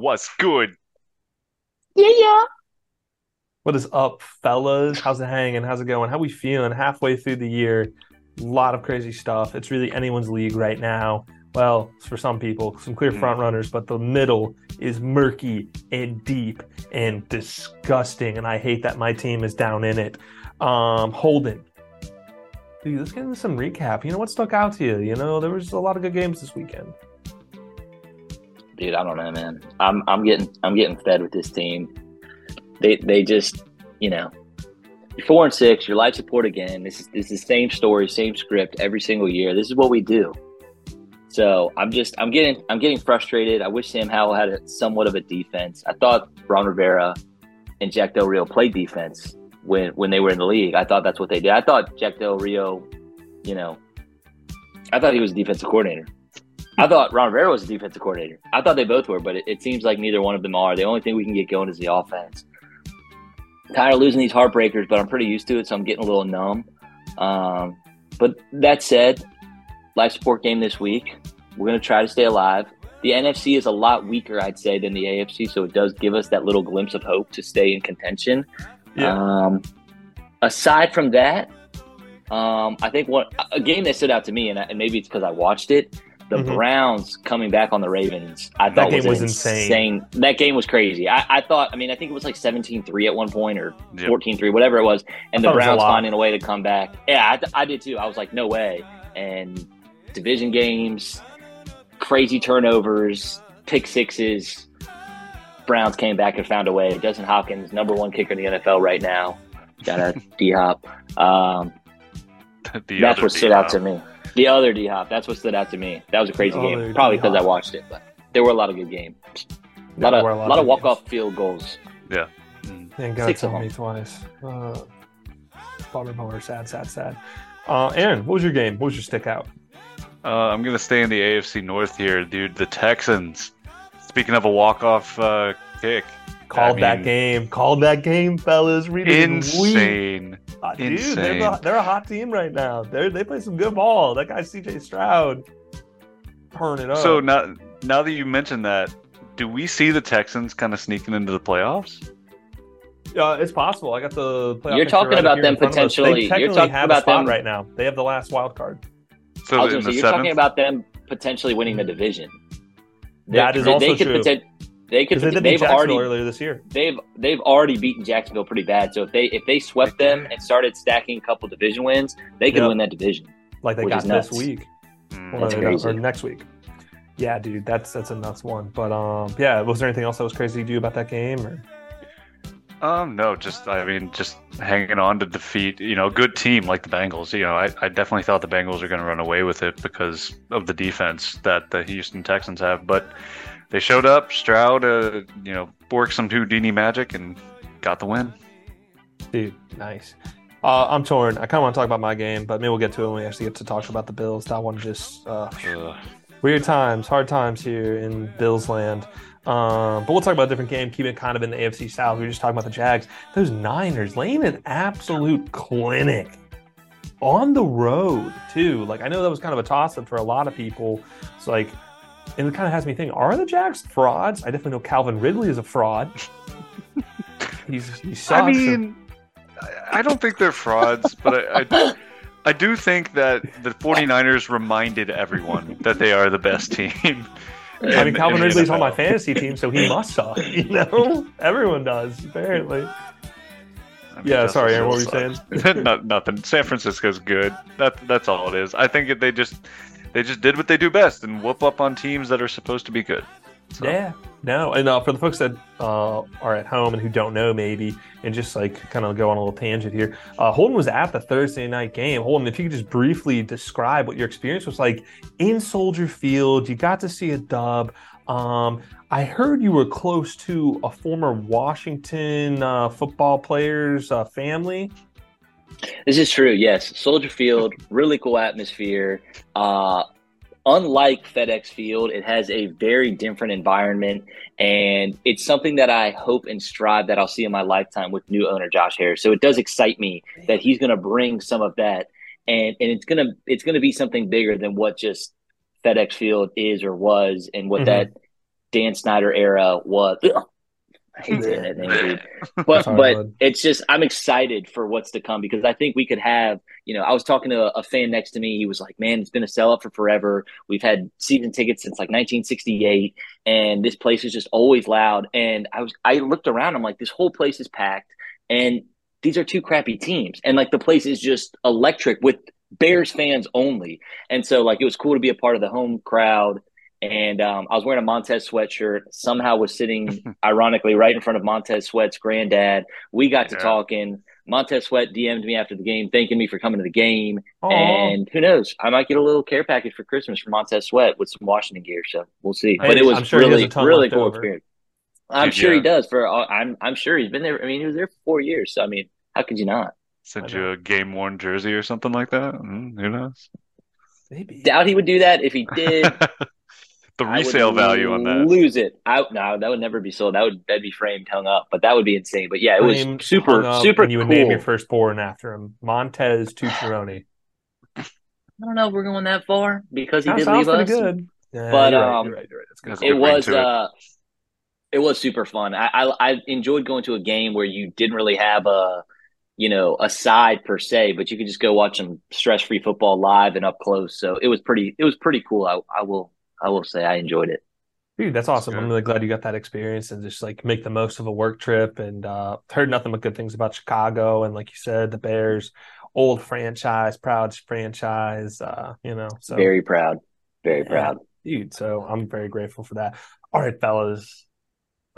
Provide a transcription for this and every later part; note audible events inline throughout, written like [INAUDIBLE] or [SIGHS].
What's good? Yeah, yeah. What is up, fellas? How's it hanging? How's it going? How we feeling? Halfway through the year, a lot of crazy stuff. It's really anyone's league right now. Well, for some people, some clear front runners, but the middle is murky and deep and disgusting. And I hate that my team is down in it. Um, Holden, dude, let's get into some recap. You know what stuck out to you? You know, there was a lot of good games this weekend. Dude, I don't know, man. I'm I'm getting I'm getting fed with this team. They they just, you know, four and six. Your life support again. This is this is the same story, same script every single year. This is what we do. So I'm just I'm getting I'm getting frustrated. I wish Sam Howell had a, somewhat of a defense. I thought Ron Rivera and Jack Del Rio played defense when when they were in the league. I thought that's what they did. I thought Jack Del Rio, you know, I thought he was a defensive coordinator. I thought Ron Rivera was a defensive coordinator. I thought they both were, but it, it seems like neither one of them are. The only thing we can get going is the offense. Tired of losing these heartbreakers, but I'm pretty used to it, so I'm getting a little numb. Um, but that said, life support game this week. We're going to try to stay alive. The NFC is a lot weaker, I'd say, than the AFC, so it does give us that little glimpse of hope to stay in contention. Yeah. Um, aside from that, um, I think what a game that stood out to me, and, I, and maybe it's because I watched it. The Mhm. Browns coming back on the Ravens, I thought game was, was insane. insane. That game was crazy. I, I thought, I mean, I think it was like 17-3 at one point or Yep. 14-3, whatever it was, and I the thought it was a Browns finding a way to come back. Yeah, I, I did too. I was like, no way. And division games, crazy turnovers, pick sixes. Browns came back and found a way. Dustin Hopkins, number one kicker in the NFL right now. Got a D Hop. Um, The that's other what stood out to me. The other D Hop. That's what stood out to me. That was a crazy The game. Probably because I D-Hop. watched it, but there were a lot of good games. A lot of a lot of good walk games. off field goals. Mm. And got Six of me twice. Uh, bummer, bummer, sad, sad, sad. Uh, Aaron, what was your game? What was your stick out? Uh, I'm gonna stay in the AFC North here, dude. The Texans. Speaking of a walk-off uh, kick, Called I that game. Called that game, fellas. We didn't win. Insane. Uh, dude, they're, the, they're a hot team right now. They they play some good ball. That guy CJ Stroud, turn it up. So now, now that you mentioned that, do we see the Texans kind of sneaking into the playoffs? uh, it's possible. I got the. playoff You're talking right about here them in front of us. potentially- They you're talking have about a spot them- right now. They have the last wild card. So I in the say, you're seventh, talking about them potentially winning the division. That is also could true. poten- they could. Because they did beat They've Jacksonville already. earlier this year. They've they've already beaten Jacksonville pretty bad. So if they if they swept them and started stacking a couple division wins, they could Yep. win that division. Like they Which got this week. Mm. Well, That's no, no, crazy. Or next week. Yeah, dude, that's that's a nuts one. But um, yeah, was there anything else that was crazy to you about that game? Or Um, no, just I mean, just hanging on to defeat, you know, a good team like the Bengals. You know, I, I definitely thought the Bengals are going to run away with it because of the defense that the Houston Texans have, but they showed up. Stroud, uh, you know, worked some Houdini magic and got the win. dude, nice. Uh, I'm torn. I kind of want to talk about my game, but maybe we'll get to it when we actually get to talk about the Bills. That one just uh, weird times, hard times here in Bills land. Um, but we'll talk about a different game, keep it kind of in the AFC South. We were just talking about the Jags. Those Niners laying an absolute clinic on the road, too. Like, I know that was kind of a toss up for a lot of people. It's like, and it kind of has me thinking, are the Jags frauds? I definitely know Calvin Ridley is a fraud. [LAUGHS] He's, he sucks. I mean, I- don't think they're frauds, but I, I, [LAUGHS] I do think that the 49ers reminded everyone that they are the best team. [LAUGHS] I mean, Calvin Ridley's on my fantasy team, so he must suck. You know, everyone does apparently. I mean, Yeah, sorry, Aaron, what were you saying? Not, nothing. San Francisco's good. That that's all it is. I think they just they just did what they do best and whoop up on teams that are supposed to be good. So, Yeah, no, and uh, for the folks that uh, are at home and who don't know, maybe, and just like kind of go on a little tangent here, uh, Holden was at the Thursday night game. Holden, if you could just briefly describe what your experience was like in Soldier Field, you got to see a dub. Um, I heard you were close to a former Washington uh, football player's uh, family. This is true. Yes, Soldier Field, really cool atmosphere. Uh, unlike FedEx Field, it has a very different environment, and it's something that I hope and strive that I'll see in my lifetime with new owner Josh Harris. So it does excite me that he's going to bring some of that, and and it's gonna it's gonna be something bigger than what just FedEx Field is or was, and what Mhm. that Dan Snyder era was. I hate saying that name, dude. [LAUGHS] But Sorry, but bud. it's just I'm excited for what's to come because I think we could have. You know, I was talking to a, a fan next to me. He was like, "Man, it's been a sellout for forever. We've had season tickets since like 1968, and this place is just always loud." And I was I looked around. I'm like, this whole place is packed, and these are two crappy teams, and like the place is just electric with Bears fans only. And so like it was cool to be a part of the home crowd. And um, I was wearing a Montez sweatshirt. Somehow was sitting, [LAUGHS] ironically, right in front of Montez Sweat's granddad. We got to Yeah. talking. Montez Sweat DM'd me after the game, thanking me for coming to the game. Aw. And who knows? I might get a little care package for Christmas from Montez Sweat with some Washington gear. So we'll see. But it was I'm sure he really, really cool over. experience. I'm Dude, sure he does. For uh, I'm, I'm sure he's been there. I mean, he was there for four years. So I mean, how could you not? Send you a game worn jersey or something like that. Mm, who knows? Maybe. Doubt he would do that. If he did, [LAUGHS] the resale value on that. Lose it. out now. that would never be sold. That would that'd be framed, hung up. But that would be insane. But yeah, it was Framed, super, up, super and you would cool. name your firstborn after him, Montez Tucciaroni. I don't know if we're going that far because he That did sounds leave us. good. Yeah, But, you're right, um, you're right, you're right. That's good. That's It good was to it. uh, it was super fun. I, I I enjoyed going to a game where you didn't really have a you know a side per se, but you could just go watch some stress free football live and up close. So it was pretty it was pretty cool. I I will I will say I enjoyed it. Dude, that's awesome. I'm really glad you got that experience and just like make the most of a work trip. And uh, heard nothing but good things about Chicago. And like you said, the Bears, old franchise, proud franchise. Uh, you know, so Very proud, very Yeah. proud. dude. So I'm very grateful for that. All right, fellas,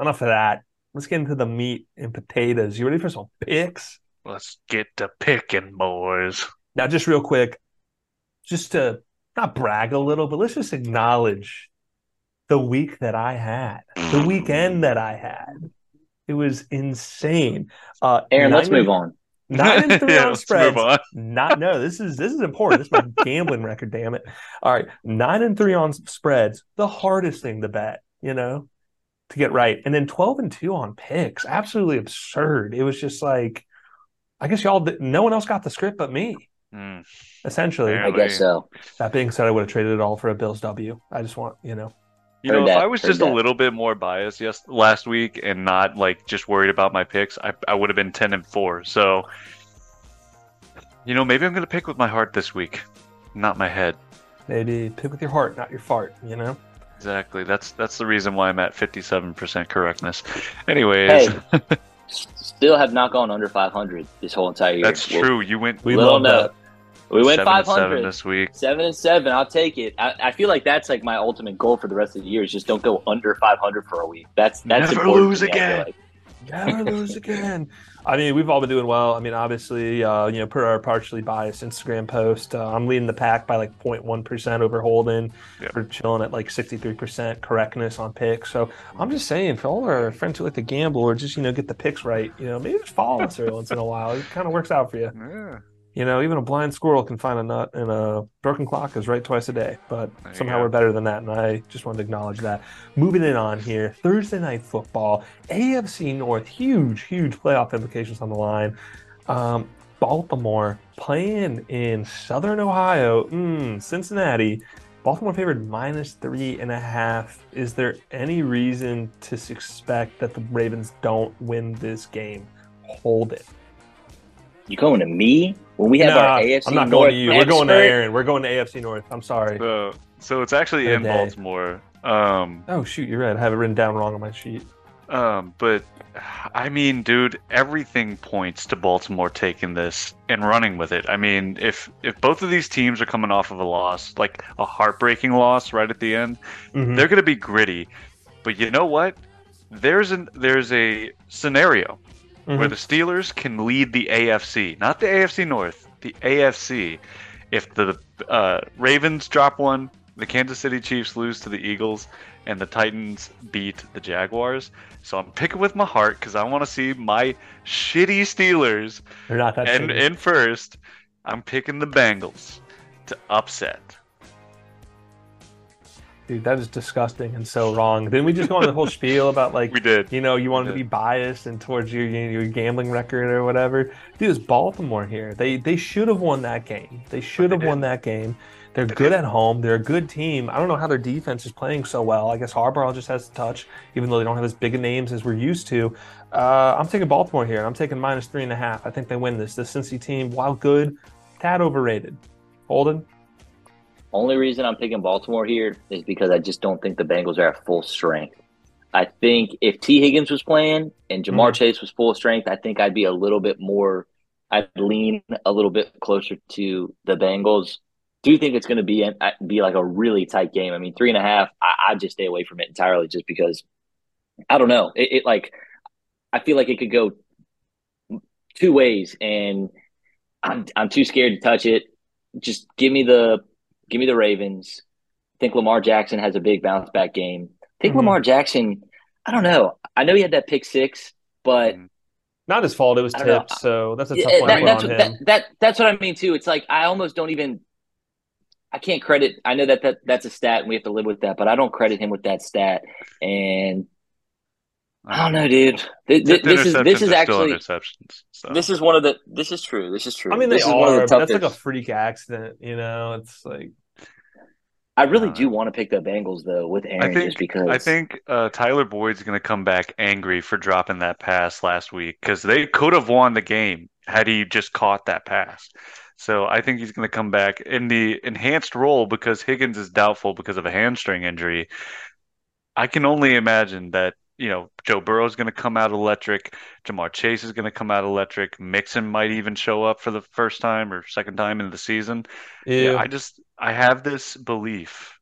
enough of that. Let's get into the meat and potatoes. You ready for some picks? Let's get to picking, boys. Now, just real quick, just to not brag a little, but let's just acknowledge the week that I had, the weekend that I had. It was insane. Uh, Aaron, let's move on. Nine and three yeah, on let's spreads. move on. Not no, this is this is important. This is my [LAUGHS] gambling record, damn it. All right, nine and three on spreads, the hardest thing to bet, you know, to get right. And then 12 and two on picks. Absolutely absurd. It was just like I guess y'all did, no one else got the script but me, Mm, essentially. Yeah. I guess so. That being said, I would have traded it all for a Bills W. I just want, you know. You Heard know, if I was heard just a little bit more biased yes last week and not like just worried about my picks, I I would have been ten and four. So, you know, maybe I'm gonna pick with my heart this week, not my head. Maybe pick with your heart, not your fart, you know? Exactly. That's that's the reason why I'm at fifty-seven percent correctness. Anyways, Hey, still have not gone under 500 this whole entire year. that's Well, true. You went We Little love that. We went seven and seven 500. this week. Seven and seven, I'll take it. I, I feel like that's like my ultimate goal for the rest of the year is just don't go under 500 for a week. That's that's Never important lose me, again. like. Never [LAUGHS] lose again. I mean, we've all been doing well. I mean, obviously, uh, you know, per our partially biased Instagram post, uh, I'm leading the pack by like 0.1% over Holden. Yep. We're chilling at like 63% correctness on picks. So I'm just saying, for all our friends who like to gamble or just, you know, get the picks right, you know, maybe just follow us every [LAUGHS] once in a while. It kind of works out for you. Yeah. You know, even a blind squirrel can find a nut, and a broken clock is right twice a day. But There somehow we're better than that, and I just wanted to acknowledge that. Moving it on here, Thursday night football, AFC North, huge, huge playoff implications on the line. Um, Baltimore playing in Southern Ohio, mm, Cincinnati. Baltimore favored minus three and a half. Is there any reason to suspect that the Ravens don't win this game? Hold it. You going to me when we have Nah, our AFC I'm not North going to you. We're going to expert? Aaron. We're going to AFC North. I'm sorry. So so it's actually Good in day. Baltimore. Um, Oh shoot, you're right. I have it written down wrong on my sheet. Um, but I mean, dude, everything points to Baltimore taking this and running with it. I mean, if if both of these teams are coming off of a loss, like a heartbreaking loss right at the end, Mhm. they're going to be gritty. But you know what? There's an there's a scenario where Mhm. the Steelers can lead the AFC, not the AFC North, the AFC. If the uh, Ravens drop one, the Kansas City Chiefs lose to the Eagles, and the Titans beat the Jaguars. So I'm picking with my heart because I want to see my shitty Steelers They're not that. and shitty. in first. I'm picking the Bengals to upset. Dude, that is disgusting and so wrong. Didn't we just go on the whole [LAUGHS] spiel about like We did. you know you wanted to be biased and towards your your gambling record or whatever? Dude, it's Baltimore here. They they should have won that game. They should have won that game. They're good at home. They're a good team. I don't know how their defense is playing so well. I guess Harbaugh just has to touch, even though they don't have as big a names as we're used to. Uh, I'm taking Baltimore here. I'm taking minus three and a half. I think they win this. The Cincy team, while good, tad overrated. Holden? Only reason I'm picking Baltimore here is because I just don't think the Bengals are at full strength. I think if Tee Higgins was playing and Ja'Marr mm. Chase was full strength, I think I'd be a little bit more. I'd lean a little bit closer to the Bengals. Do you think it's going to be be like a really tight game. I mean, three and a half. I, I just stay away from it entirely, just because I don't know. It, it like I feel like it could go two ways, and I'm I'm too scared to touch it. Just give me the give me the Ravens. I think Lamar Jackson has a big bounce back game think mm-hmm. Lamar Jackson, I don't know. I know he had that pick six, but mm-hmm. not his fault. It was tipped, so that's a tough yeah, one that, that's on what, him. That, that, that's what I mean too. It's like I almost don't even. I can't credit. I know that, that that's a stat, and we have to live with that. But I don't credit him with that stat. And I don't know, dude. This, this is this is actually interceptions. So. This is one of the. This is true. This is true. I mean, they this are. The that's like a freak accident. You know, it's like I really uh, do want to pick the Bengals though with Aaron I think, just because I think uh, Tyler Boyd's going to come back angry for dropping that pass last week because they could have won the game had he just caught that pass. So I think he's going to come back in the enhanced role because Higgins is doubtful because of a hamstring injury. I can only imagine that you know, Joe Burrow is going to come out electric. Ja'Marr Chase is going to come out electric. Mixon might even show up for the first time or second time in the season. Yeah. yeah, I just I have this belief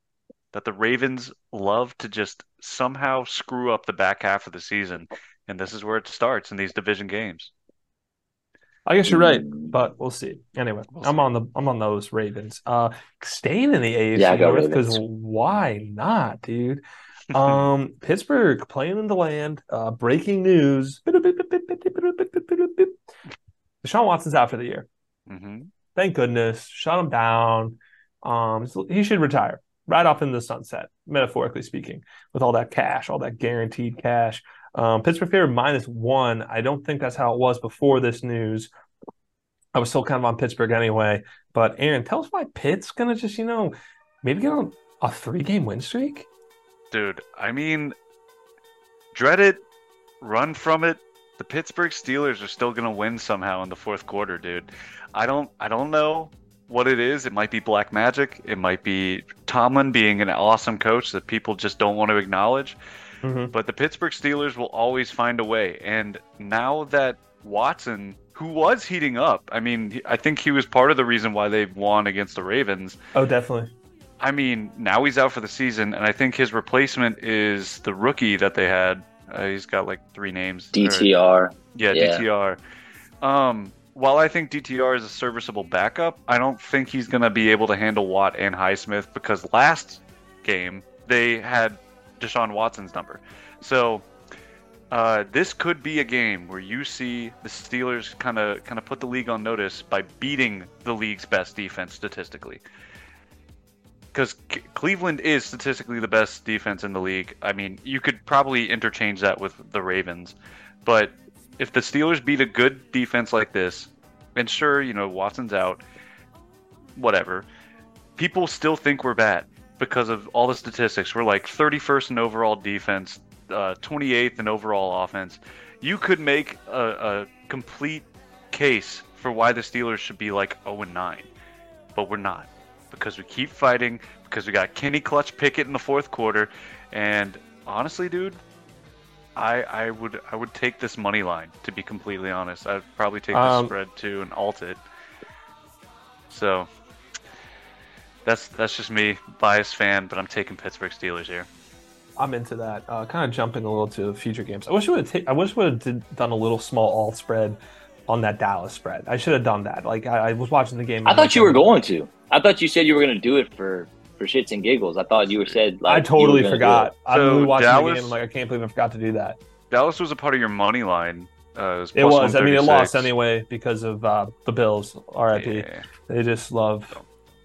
that the Ravens love to just somehow screw up the back half of the season, and this is where it starts in these division games. I guess you're right, but we'll see. Anyway, we'll I'm see. on the I'm on those Ravens. Uh, staying in the AFC yeah, North because why not, dude? [LAUGHS] um, Pittsburgh playing in the land. Uh, breaking news: Deshaun Watson's out for the year. Mm-hmm. Thank goodness. Shut him down. Um, he should retire right off in the sunset, metaphorically speaking, with all that cash, all that guaranteed cash. Um, Pittsburgh favorite minus one. I don't think that's how it was before this news. I was still kind of on Pittsburgh anyway. But Aaron, tell us why Pitt's gonna just, you know, maybe get on a three game win streak. Dude, I mean, dread it, run from it. The Pittsburgh Steelers are still gonna win somehow in the fourth quarter, dude. I don't, I don't know what it is. It might be black magic. It might be Tomlin being an awesome coach that people just don't want to acknowledge. Mm-hmm. But the Pittsburgh Steelers will always find a way. And now that Watson, who was heating up, I mean, I think he was part of the reason why they won against the Ravens. Oh, definitely. I mean, now he's out for the season, and I think his replacement is the rookie that they had. Uh, he's got like three names. DTR. Or, yeah, yeah, DTR. Um, while I think DTR is a serviceable backup, I don't think he's going to be able to handle Watt and Highsmith because last game they had Deshaun Watson's number. So uh, this could be a game where you see the Steelers kind of kind of put the league on notice by beating the league's best defense statistically because C- Cleveland is statistically the best defense in the league. I mean, you could probably interchange that with the Ravens, but if the Steelers beat a good defense like this, and sure, you know Watson's out, whatever, people still think we're bad because of all the statistics. We're like 31st in overall defense, uh, 28th in overall offense. You could make a, a complete case for why the Steelers should be like 0 and 9, but we're not because we keep fighting, because we got Kenny Clutch Pickett in the fourth quarter, and honestly, dude, I I would I would take this money line to be completely honest. I'd probably take the um, spread too and alt it. So that's that's just me, biased fan, but I'm taking Pittsburgh Steelers here. I'm into that. Uh, kind of jumping a little to future games. I wish we would ta- I wish we would have done a little small alt spread on that Dallas spread. I should have done that. Like I, I was watching the game. I thought you were going to. I thought you said you were going to do it for for shits and giggles. I thought you were said. Like, I totally forgot. I so watching Dallas, the game. I'm like, I can't believe I forgot to do that. Dallas was a part of your money line. Uh, it was. It was. I mean, it lost anyway because of uh, the Bills. RIP. Yeah. They just love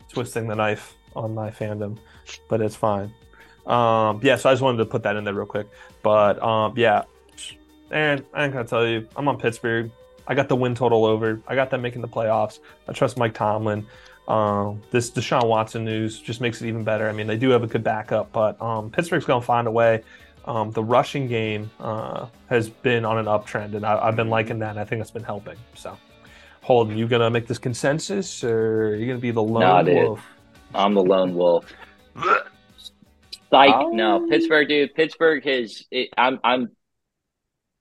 twisting the knife on my fandom, but it's fine. Um, yeah, so I just wanted to put that in there real quick. But um, yeah, and I ain't gonna tell you, I'm on Pittsburgh. I got the win total over. I got them making the playoffs. I trust Mike Tomlin. Um, this Deshaun Watson news just makes it even better. I mean, they do have a good backup, but um, Pittsburgh's going to find a way. Um, the rushing game uh, has been on an uptrend, and I, have been liking that. And I think it's been helping. So, Holden, you gonna make this consensus, or are you gonna be the lone nah, wolf? I'm the lone wolf. [LAUGHS] Like oh. no, Pittsburgh, dude. Pittsburgh has. It, I'm. I'm.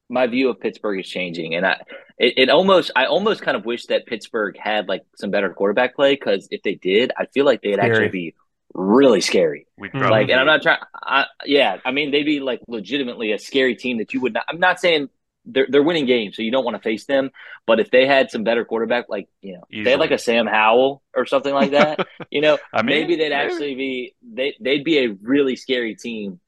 My view of Pittsburgh is changing, and I. It, it almost. I almost kind of wish that Pittsburgh had like some better quarterback play because if they did, I feel like they'd Scary. actually be really scary. Hmm. Like, and I'm not trying. I, yeah, I mean, they'd be like legitimately a scary team that you would not. I'm not saying they're they're winning games, so you don't want to face them. But if they had some better quarterback, like you know, Easily. they had like a Sam Howell or something like that, you know, [LAUGHS] I mean, maybe they'd actually be they they'd be a really scary team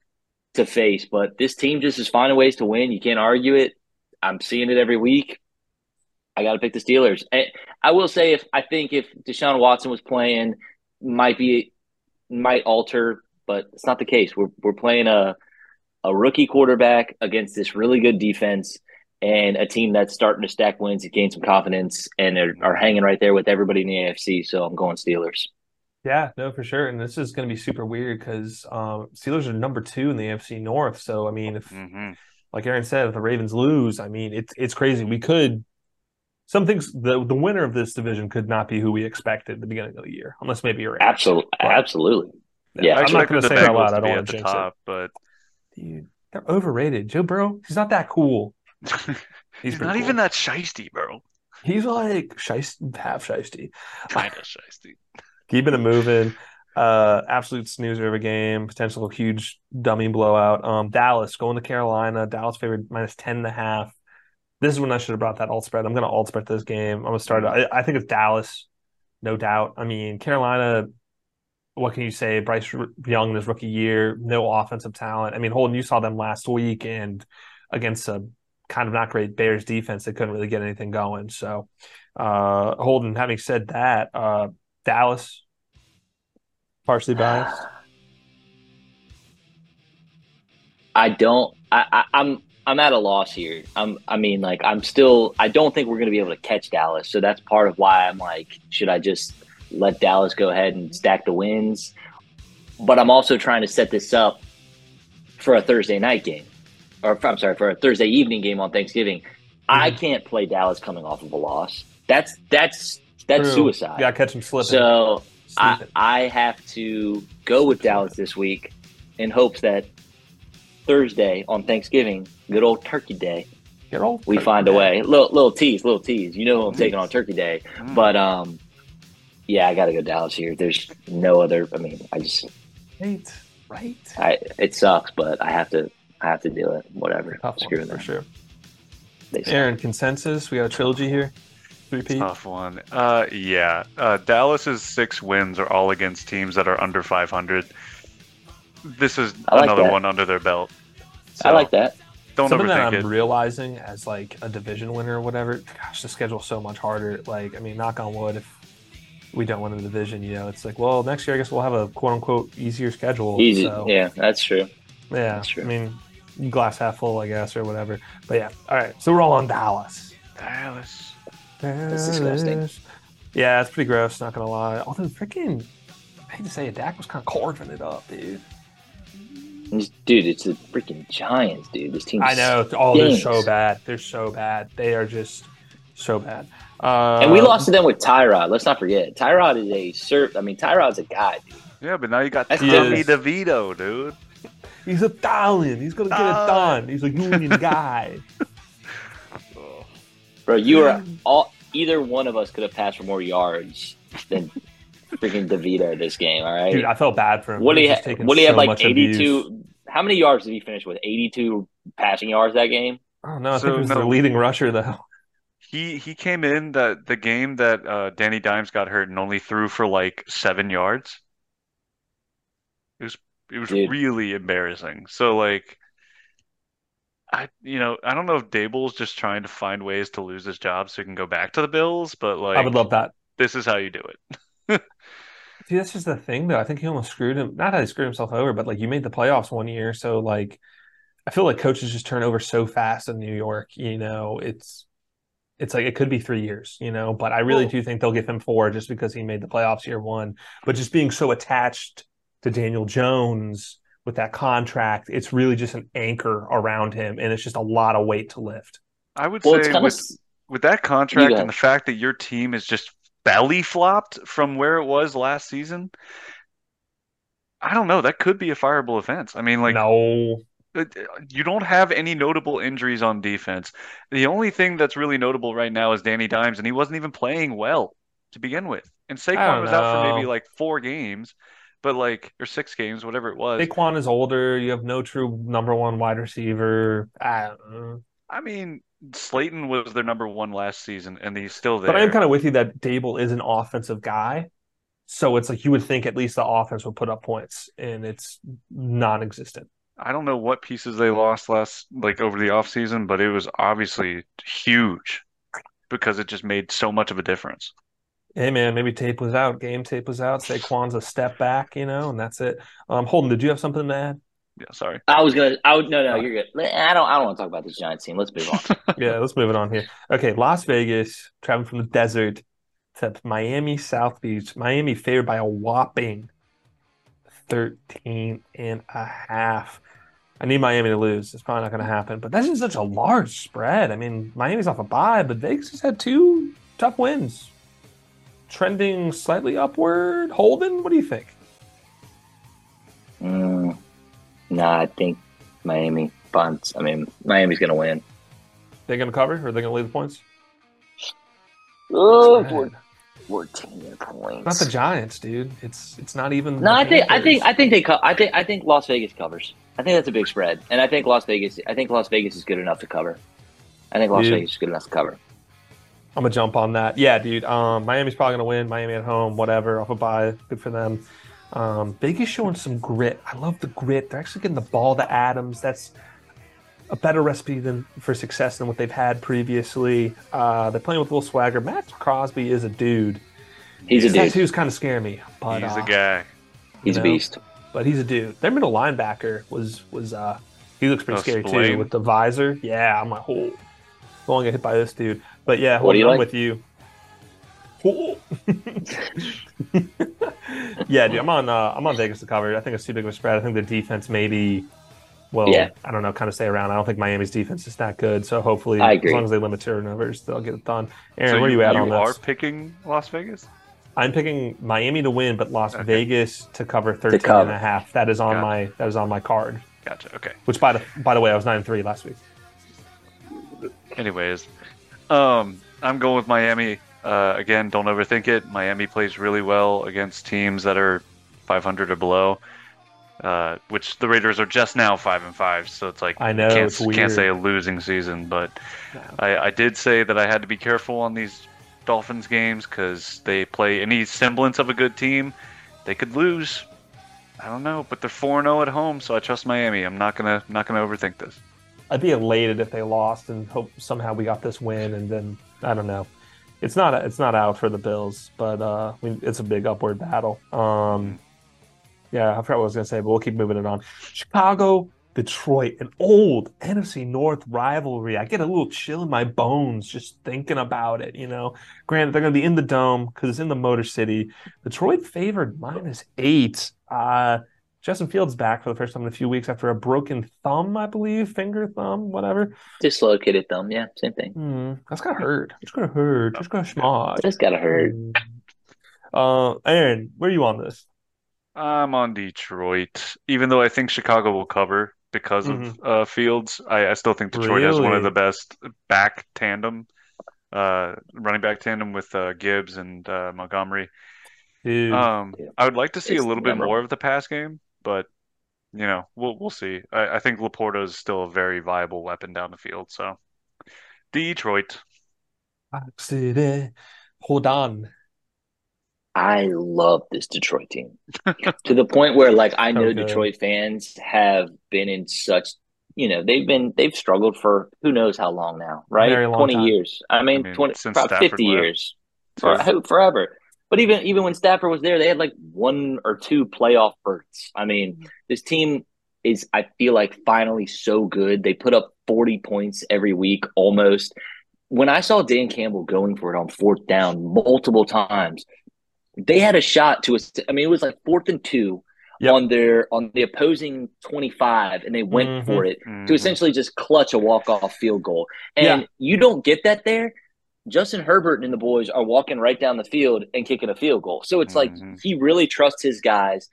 to face. But this team just is finding ways to win. You can't argue it. I'm seeing it every week. I got to pick the Steelers. I will say, if I think if Deshaun Watson was playing, might be might alter, but it's not the case. We're we're playing a a rookie quarterback against this really good defense and a team that's starting to stack wins and gain some confidence and are, are hanging right there with everybody in the AFC. So I'm going Steelers. Yeah, no, for sure. And this is going to be super weird because um, Steelers are number two in the AFC North. So I mean, if mm-hmm. like Aaron said, if the Ravens lose, I mean, it's it's crazy. We could some things the the winner of this division could not be who we expected at the beginning of the year, unless maybe you're absolutely absolutely. Yeah, yeah. I'm not going to say out loud. I don't want to jinx top, it, but dude, they're overrated. Joe Burrow, he's not that cool. [LAUGHS] He's, he's not cool. even that shisty, bro. He's like shiesty, half shisty. Kind of shisty. Keeping it moving. Uh, absolute snoozer of a game. Potential huge dummy blowout. Um, Dallas going to Carolina. Dallas favored minus ten and a half. This is when I should have brought that alt spread. I'm going to alt spread this game. I'm going to start. I, I think it's Dallas, no doubt. I mean, Carolina what can you say? Bryce Young in his rookie year, no offensive talent. I mean, Holden, you saw them last week and against a kind of not great Bears defense, they couldn't really get anything going. So, uh, Holden, having said that, uh, Dallas, partially [SIGHS] biased. I don't. I, I, I'm I'm at a loss here. I'm, I mean, like, I'm still, I don't think we're going to be able to catch Dallas. So that's part of why I'm like, should I just let Dallas go ahead and stack the wins? But I'm also trying to set this up for a Thursday night game or I'm sorry, for a Thursday evening game on Thanksgiving. Mm-hmm. I can't play Dallas coming off of a loss. That's that's that's True. suicide. Yeah, catch him slipping. So I I have to go with Dallas this week in hopes that Thursday on Thanksgiving, good old Turkey Day, good old we find day. a way. Little little tease, little tease. You know I'm taking on Turkey Day, mm. but um, yeah, I got to go Dallas here. There's no other. I mean, I just right, right. I it sucks, but I have to I have to do it. Whatever. Tough Screw one, for sure. Aaron, consensus? We got a trilogy here. Repeat. Tough one. Uh, yeah. Uh, Dallas's six wins are all against teams that are under 500. This is like another that. one under their belt. So I like that. Don't Something that I'm it. realizing as like a division winner or whatever. Gosh, the schedule's so much harder. Like, I mean, knock on wood, if we don't win the division, you know, it's like, well, next year I guess we'll have a quote unquote easier schedule. Easy. So. Yeah, that's true. Yeah, that's true. I mean, glass half full, I guess, or whatever. But yeah, all right. So we're all on Dallas. Dallas. Dallas. That's disgusting. Yeah, it's pretty gross. Not gonna lie. Although freaking, I hate to say it, Dak was kind of carving it up, dude. Dude, it's the freaking Giants, dude. This team. I know. Oh, they're so bad. They're so bad. They are just so bad. Uh, and we lost to them with Tyrod. Let's not forget. Tyrod is a cert. I mean, Tyrod's a guy, dude. Yeah, but now you got Tommy DeVito, dude. He's a Italian. He's gonna get it done. He's a union guy. [LAUGHS] Bro, you are all. Either one of us could have passed for more yards than freaking DeVito this game. All right, dude. I felt bad for him. What do you? have? What do you have? Like eighty-two. How many yards did he finish with? Eighty-two passing yards that game. Oh no, I so, think he was no, the leading rusher though. He he came in that the game that uh, Danny Dimes got hurt and only threw for like seven yards. It was it was Dude. really embarrassing. So like I you know, I don't know if Daboll's just trying to find ways to lose his job so he can go back to the Bills, but like I would love that. This is how you do it. [LAUGHS] See, that's just the thing though. I think he almost screwed him not that he screwed himself over, but like you made the playoffs one year, so like I feel like coaches just turn over so fast in New York, you know, it's it's like it could be three years, you know. But I really Well- do think they'll give him four just because he made the playoffs year one. But just being so attached to Daniel Jones with that contract, it's really just an anchor around him, and it's just a lot of weight to lift. I would Well, say kind of with with that contract go and the fact that your team is just belly flopped from where it was last season, I don't know. That could be a fireable offense. I mean, like no, uh, you don't have any notable injuries on defense. The only thing that's really notable right now is Danny Dimes, and he wasn't even playing well to begin with. And Saquon don't was out for maybe like four games, but like or six games, whatever it was. Saquon is older. You have no true number one wide receiver. I. I mean, Slayton was their number one last season, and he's still there. But I am kind of with you that Daboll is an offensive guy. So it's like you would think at least the offense would put up points, and it's non-existent. I don't know what pieces they lost last like over the offseason, but it was obviously huge because it just made so much of a difference. Hey man, maybe tape was out, game tape was out. Saquon's a step back, you know, and that's it. Um, Holden, did you have something to add? Yeah, sorry. I was gonna. I would no, no. You're good. I don't. I don't want to talk about this Giants team. Let's move on. [LAUGHS] Yeah, let's move it on here. Okay, Las Vegas, traveling from the desert to Miami South Beach. Miami favored by a whopping 13 and a half. I need Miami to lose. It's probably not going to happen, but that's just such a large spread. I mean, Miami's off a bye, but Vegas has had two tough wins. Trending slightly upward. Holden, what do you think? Mm, nah, I think Miami bunts. I mean, Miami's gonna win. They going to cover or are they going to leave the points? Oh, Spread. fourteen points. Not the Giants, dude. It's it's not even. No, I think I think I think they co- I think I think Las Vegas covers. I think that's a big spread, and I think Las Vegas. I think Las Vegas is good enough to cover. I think Las Dude. Vegas is good enough to cover. I'm gonna jump on that. Yeah, dude. Um, Miami's probably gonna win. Miami at home, whatever. Off a bye, good for them. Um, Vegas showing some grit. I love the grit. They're actually getting the ball to Adams. That's a better recipe than for success than what they've had previously. Uh, they're playing with a little swagger. Maxx Crosby is a dude. He's a His dude. tattoos kind of scare me, but He's uh, a guy. He's you a beast. but he's a dude. Their middle linebacker was was uh he looks pretty Oh, scary too with the visor. Yeah, I'm like, oh, don't want to get hit by this dude. But yeah, What do you Holden, like? with you. [LAUGHS] Yeah, dude, I'm on uh, I'm on Vegas to cover. I think it's too big of a spread. I think the defense maybe well, Yeah. I don't know, kind of stay around. I don't think Miami's defense is that good. So hopefully I agree. as long as they limit turnovers, they'll get it done. Aaron, So where are you at on this? You are this? picking Las Vegas? I'm picking Miami to win, but Las Okay. Vegas to cover 13 cover. and a half. That is on Gotcha. my that is on my card. Gotcha. Okay. Which by the by the way, I was nine and three last week. Anyways, um, I'm going with Miami. Uh, again, don't overthink it. Miami plays really well against teams that are 500 or below, uh, which the Raiders are just now five and five. So it's like I know can't can't say a losing season, but. I, I did say that I had to be careful on these Dolphins games because they play any semblance of a good team, they could lose. I don't know, but they're four zero at home, so I trust Miami. I'm not gonna not gonna overthink this. I'd be elated if they lost and hope somehow we got this win and then I don't know. It's not it's not out for the Bills, but uh, I mean, it's a big upward battle. Um, yeah, I forgot what I was gonna say, but we'll keep moving it on. Chicago, Detroit, an old NFC North rivalry. I get a little chill in my bones just thinking about it. You know, granted they're gonna be in the dome because it's in the Motor City. Detroit favored minus eight. Uh, Justin Fields back for the first time in a few weeks after a broken thumb, I believe, finger, thumb, whatever. Dislocated thumb. Yeah, same thing. Hmm, that's gonna hurt. It's gonna hurt. It's gonna smart. Just gotta hurt. Uh, Aaron, where are you on this? I'm on Detroit, even though I think Chicago will cover because of uh, Fields. I, I still think Detroit has one of the best back tandem, uh, running back tandem with uh, Gibbs and uh, Montgomery. Dude, Um, Yeah. I would like to see It's a little bit memorable. more of the pass game, but you know, we'll we'll see. I, I think Laporta is still a very viable weapon down the field. So, Detroit. Fox Hold on. I love this Detroit team to the point where, like, I [LAUGHS] know So good. Detroit fans have been in such, you know, they've been they've struggled for who knows how long now, right? Very long Twenty time. years. I mean, I mean, twenty, since probably Stafford fifty left. years, for, So- forever. But even even when Stafford was there, they had like one or two playoff berths. I mean, this team is, I feel like, finally so good. They put up forty points every week almost. when I saw Dan Campbell going for it on fourth down multiple times, they had a shot to a. I mean, it was like fourth and two Yep. on their on the opposing twenty five, and they went Mhm. for it to essentially just clutch a walk off field goal. And Yeah. you don't get that there. Justin Herbert and the boys are walking right down the field and kicking a field goal. So it's like Mhm. he really trusts his guys.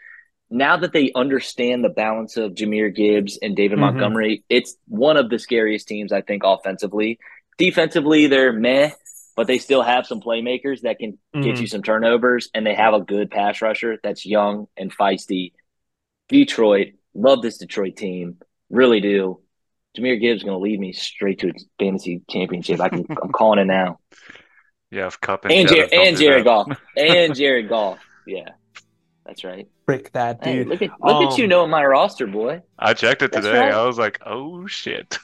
Now that they understand the balance of Jahmyr Gibbs and David Mhm. Montgomery, it's one of the scariest teams, I think, offensively. Defensively, they're meh, but they still have some playmakers that can get Mhm. you some turnovers, and they have a good pass rusher that's young and feisty. Detroit, love this Detroit team, really do. Jahmyr Gibbs going to lead me straight to a fantasy championship. I can, I'm calling it now. [LAUGHS] Yeah, if Cup and, And Jettas Jared, don't and do Jared. Goff, [LAUGHS] and Jared Goff. Yeah, that's right. Frick that Hey, dude. look at look at you Um, knowing my roster, boy. I checked it today. right. I was like, oh shit.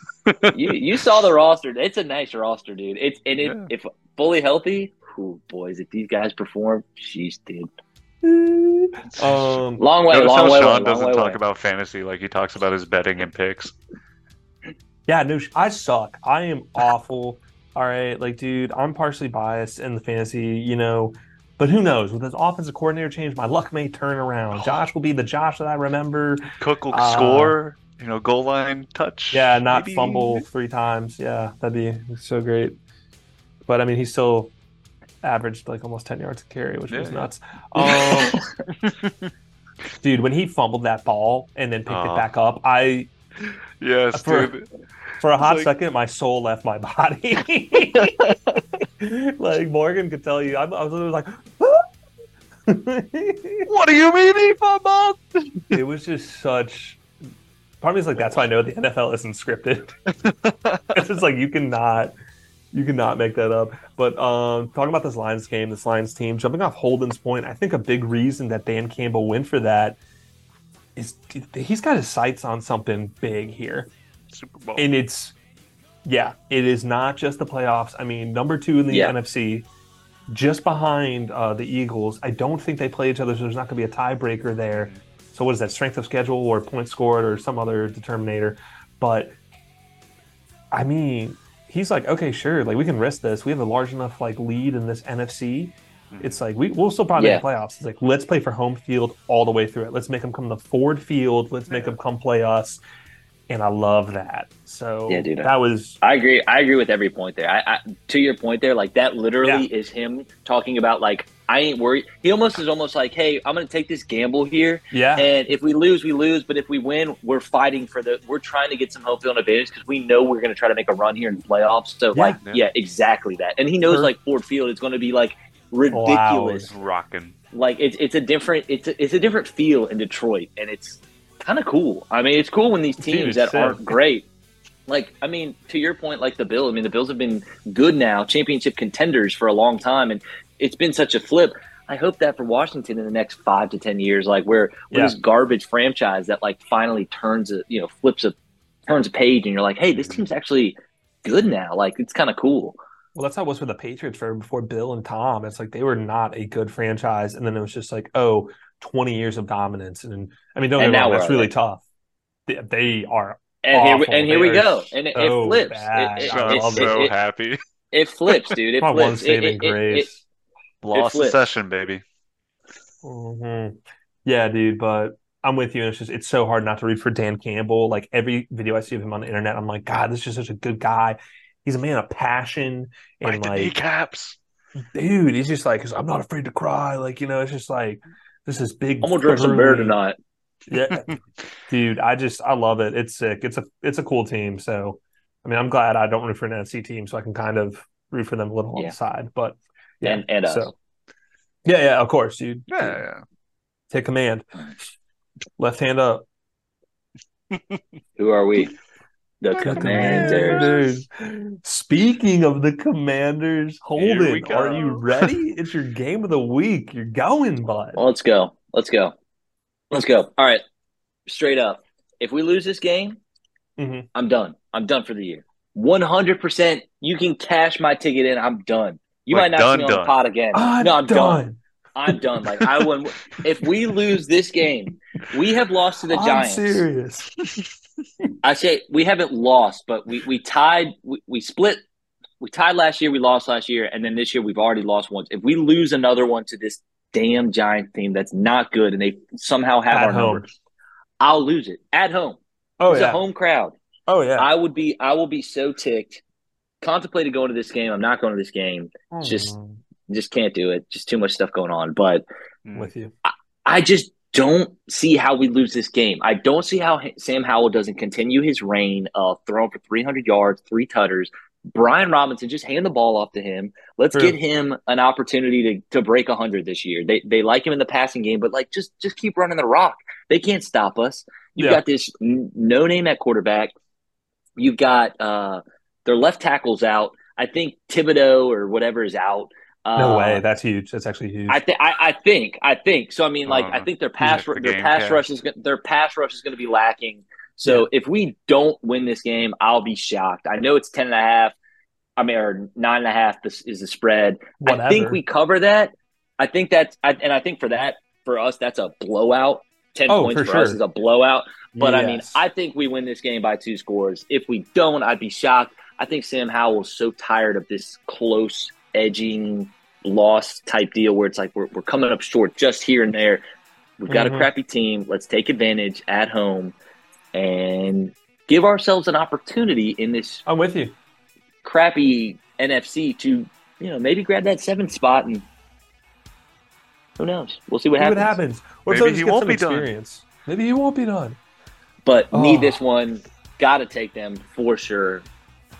You you saw the roster. It's a nice roster, dude. It's and it, Yeah. if fully healthy, ooh, boys, if these guys perform, she's dude. um, Long way, Notice long how way, Sean long doesn't way talk away. about fantasy like he talks about his betting and picks. Yeah, no, I suck. I am awful. All right, like, dude, I'm partially biased in the fantasy, you know, but who knows? With this offensive coordinator change, my luck may turn around. [SIGHS] Josh will be the Josh that I remember. Cook will Uh, score, you know, goal line touch. Yeah, not maybe. fumble three times. Yeah, that'd be so great. But I mean, he still averaged like almost 10 yards a carry, which was nuts. [LAUGHS] Um, [LAUGHS] dude, when he fumbled that ball and then picked Oh. it back up, I, [LAUGHS] Yes, For- dude. for a hot like- second, my soul left my body. [LAUGHS] like Morgan could tell you, I, I was like, [LAUGHS] What do you mean he fumbled? it was just such. Part of me is like, that's why I know the NFL isn't scripted. it's just like you cannot, you cannot make that up. But um, talking about this Lions game, this Lions team, jumping off Holden's point, I think a big reason that Dan Campbell went for that is he's got his sights on something big here. Super Bowl. and it's yeah, it is not just the playoffs. I mean, number two in the Yeah. NFC, just behind uh, the Eagles. I don't think they play each other, so there's not going to be a tiebreaker there. So what is that? Strength of schedule or points scored or some other determinator? But I mean, he's like, okay, sure, like we can risk this. We have a large enough like lead in this NFC. Mm-hmm. It's like we we'll still probably make the playoffs. It's like let's play for home field all the way through it. Let's make them come to Ford Field. Let's make them come play us. And I love that. So Yeah, dude. that was I agree. I agree with every point there. I, I to your point there, like that literally is him talking about like I ain't worried. He almost is almost like, hey, I'm gonna take this gamble here, yeah. and if we lose, we lose. But if we win, we're fighting for the. We're trying to get some home field advantage because we know we're gonna try to make a run here in the playoffs. So Yeah. like, Yeah. yeah, exactly that. And he knows Sure. like Ford Field is going to be like ridiculous. Rocking. Like it's it's a different it's a, it's a different feel in Detroit, and it's kind of cool. I mean, it's cool when these teams it's that sick. aren't great. Like, I mean, to your point, like the Bill. I mean, the Bills have been good now, championship contenders for a long time, and it's been such a flip. I hope that for Washington in the next five to ten years, like we're, we're Yeah. this garbage franchise that like finally turns a you know flips a turns a page, and you're like, hey, this mm-hmm. team's actually good now. Like, it's kind of cool. Well, that's how it was for the Patriots for before Bill and Tom. It's like they were not a good franchise, and then it was just like, oh, 20 years of dominance. And I mean, don't And get me now wrong, that's really they? tough. They, they are. And here, we, and here we They are go, and it, it flips. bad. It, it, I'm it, so it, happy. it flips, dude. It My one flips. It- saving it- it- grace. Lost the flips. session, baby. Mhm. Yeah, dude, but I'm with you. And it's just it's so hard not to root for Dan Campbell. Like every video I see of him on the internet, I'm like, God, this is just such a good guy. He's a man of passion and the like, kneecaps. dude, he's just like, I'm not afraid to cry. Like you know, it's just like this is big. I'm gonna drink some beer tonight. Yeah, [LAUGHS] dude, I just I love it. It's sick. It's a it's a cool team. So, I mean, I'm glad I don't root for an NFC team, so I can kind of root for them a little on the side. But yeah, And- and us. so yeah, yeah, of course, dude. Yeah, yeah. Take command. Left hand up. Who are we? [LAUGHS] The The Commanders. Commanders. Speaking of the Commanders, Holden, are you ready? [LAUGHS] it's your game of the week. You're going, bud. Well, let's go. Let's go. Let's go. All right. Straight up. If we lose this game, Mhm. I'm done. I'm done for the year. 100%. You can cash my ticket in. I'm done. You Like might not done, see me on done. the pot again. I'm no, I'm done. done. I'm done. Like I wouldn't. [LAUGHS] If we lose this game, we have lost to the I'm Giants. serious. I say we haven't lost, but we we tied. We, we split we tied last year, we lost last year, and then this year we've already lost once. If we lose another one to this damn Giants team that's not good, and they somehow have At our home. numbers, I'll lose it at home. Oh it's yeah. a home crowd. Oh yeah. I would be I will be so ticked. Contemplated going to this game. I'm not going to this game. just- Mm, Just can't do it. Just too much stuff going on. But Mm. with you. I just don't see how we lose this game. I don't see how Sam Howell doesn't continue his reign of throwing for 300 yards, three tutters. Brian Robinson, just hand the ball off to him. Let's True. get him an opportunity to, to break 100 this year. They they like him in the passing game, but like just just keep running the rock. They can't stop us. You've Yeah. got this no name at quarterback. You've got uh, their left tackles out. I think Thibodeaux or whatever is out. No Uh, way. That's huge. That's actually huge. I think I, I think I think so. I mean, like I Uh, think their pass the their pass cast. rush is go- their pass rush is going to be lacking. So if we don't win this game, I'll be shocked. I know it's ten and a half. I mean, or nine and a half this is the spread. Whatever. I think we cover that. I think that's I, and I think for that for us that's a blowout. Ten Oh, points for for, us is a blowout. But I mean, I think we win this game by two scores. If we don't, I'd be shocked. I think Sam Howell's so tired of this close edging loss type deal where it's like we're, we're coming up short just here and there. We've got Mhm. a crappy team. Let's take advantage at home and give ourselves an opportunity in this I'm with you. crappy NFC to, you know, maybe grab that seventh spot and who knows? We'll see what See what happens. happens. What if Maybe they he won't some be done. Maybe he won't be done. But Oh. need this one. Got to take them for sure.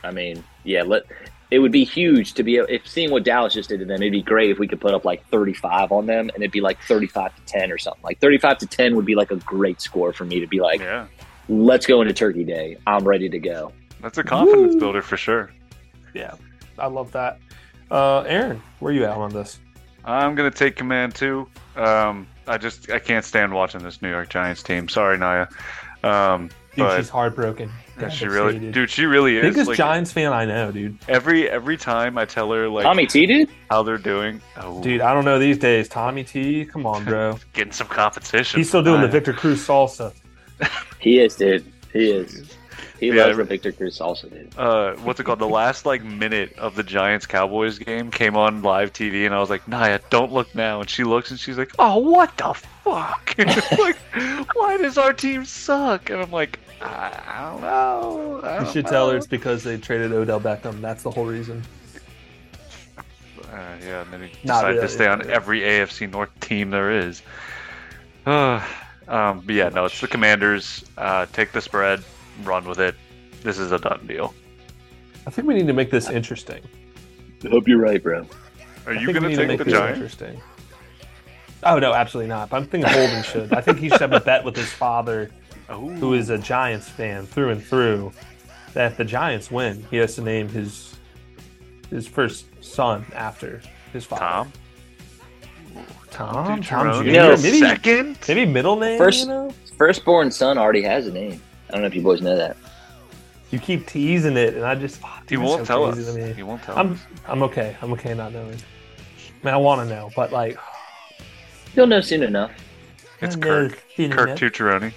I mean, yeah, let it would be huge to be if seeing what Dallas just did to them. It'd be great if we could put up like 35 on them, and it'd be like 35 to 10 or something. Like 35 to 10 would be like a great score for me to be like, Yeah, let's go into Turkey Day. I'm ready to go. that's a confidence Woo. builder for sure. Yeah, I love that. Uh, Aaron, where are you at on this? I'm gonna take command too. Um, I just I can't stand watching this New York Giants team. Sorry, Naya. Um, Dude, but she's heartbroken. She really, Devastated. dude, she really is. biggest Like, Giants fan I know, dude. every every time I tell her like Tommy T, dude. how they're doing, oh, Dude, I don't know these days. Tommy T, come on, bro. [LAUGHS] getting some competition. He's still doing the Victor Cruz salsa. [LAUGHS] He is, dude. He is. He Yeah, loves the Victor Cruz salsa, dude. uh, what's it called? The last like minute of the Giants Cowboys game came on live TV, and I was like, Naya, don't look now. And she looks, and she's like, Oh, what the fuck? [LAUGHS] like, why does our team suck? And I'm like, I, I don't know. I You don't should tell her it's because they traded Odell Beckham. That's the whole reason. Uh, yeah, and then he Not decided really, to stay on not really. every AFC North team there is. Uh, um, but yeah, no, it's the Commanders. Uh, take the spread, run with it. This is a done deal. I think we need to make this interesting. I hope you're right, bro. Are you going need to make take the this Giants? interesting. Oh no, absolutely not. But I'm thinking Holden should. I think he should have a bet with his father, Oh, who is a Giants fan through and through. That if the Giants win, he has to name his his first son after his father. Tom? Tom, Dude, Tom Jerome, Jr. No. maybe, second? maybe middle name. First- you know, Firstborn son already has a name. I don't know if you boys know that. you keep teasing it, and I just oh, He dude, won't so tell us. crazy to me. He won't tell I'm us. I'm okay. I'm okay not knowing. I mean, I want to know, but like, You'll know soon enough. It's Kirk. Kirk enough. Tucciaroni.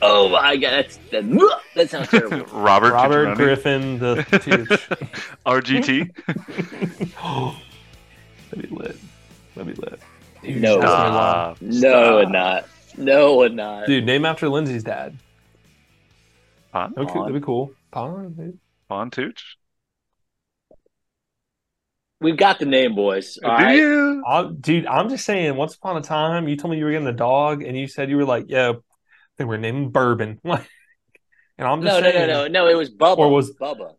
Oh my god, that's that, [LAUGHS] that sounds terrible. [LAUGHS] Robert, Robert Tucciaroni. Griffin, the Tooch. RGT. That'd be lit. That'd be lit. Dude, No. that's gonna be wild. Stop. no, Stop. and not. No, and not. Dude, name after Lindsay's dad. Pon? That'd be, cool. That'd be cool. Pon, dude. Pon Tuch? We've got the name, boys. All Do right. you? I'm- dude, I'm just saying. Once upon a time, you told me you were getting a dog, and you said you were like, "Yeah, they were named Bourbon." [LAUGHS] and I'm just No, no, saying, no, no, no. It was Bubba. Or was- Bubba?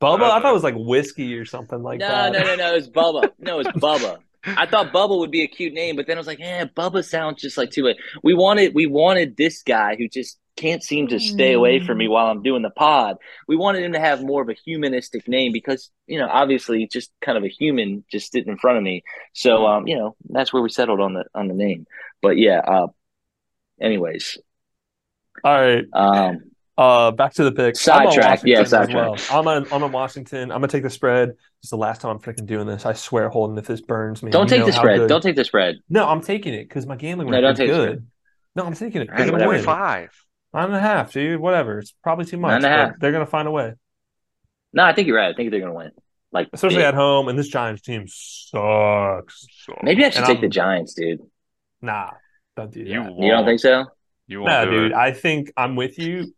Bubba. I thought it was like whiskey or something like no, that. no, no, no. no. It was Bubba. No, it was [LAUGHS] Bubba. I thought Bubba would be a cute name, but then I was like, "Yeah, Bubba sounds just like too." We wanted, we wanted this guy who just can't seem to stay away from me while I'm doing the pod. We wanted him to have more of a humanistic name because, you know, obviously, just kind of a human just sitting in front of me. So, um, you know, that's where we settled on the on the name. But yeah. Uh, anyways, All right. um, Uh, back to the pick. I'm on Sidetrack, yeah, Washington sidetrack. well. I'm on, I'm on Washington. I'm gonna take the spread. This is the last time I'm freaking doing this. I swear, Holden, if this burns me, don't take the spread. good- Don't take the spread. No, I'm taking it because my gambling No, record's don't take good. No, I'm taking it. All They're right, whatever. Five. Nine and a half, dude. Whatever. It's probably too much. Nine and a but half. They're gonna find a way. No, I think you're right. I think they're going to win. Like especially big. at home. And this Giants team sucks. So, maybe I should And take I'm- the Giants, dude. Nah, don't do that. you You. You don't think so? You won't nah, do dude. it. I think I'm with you.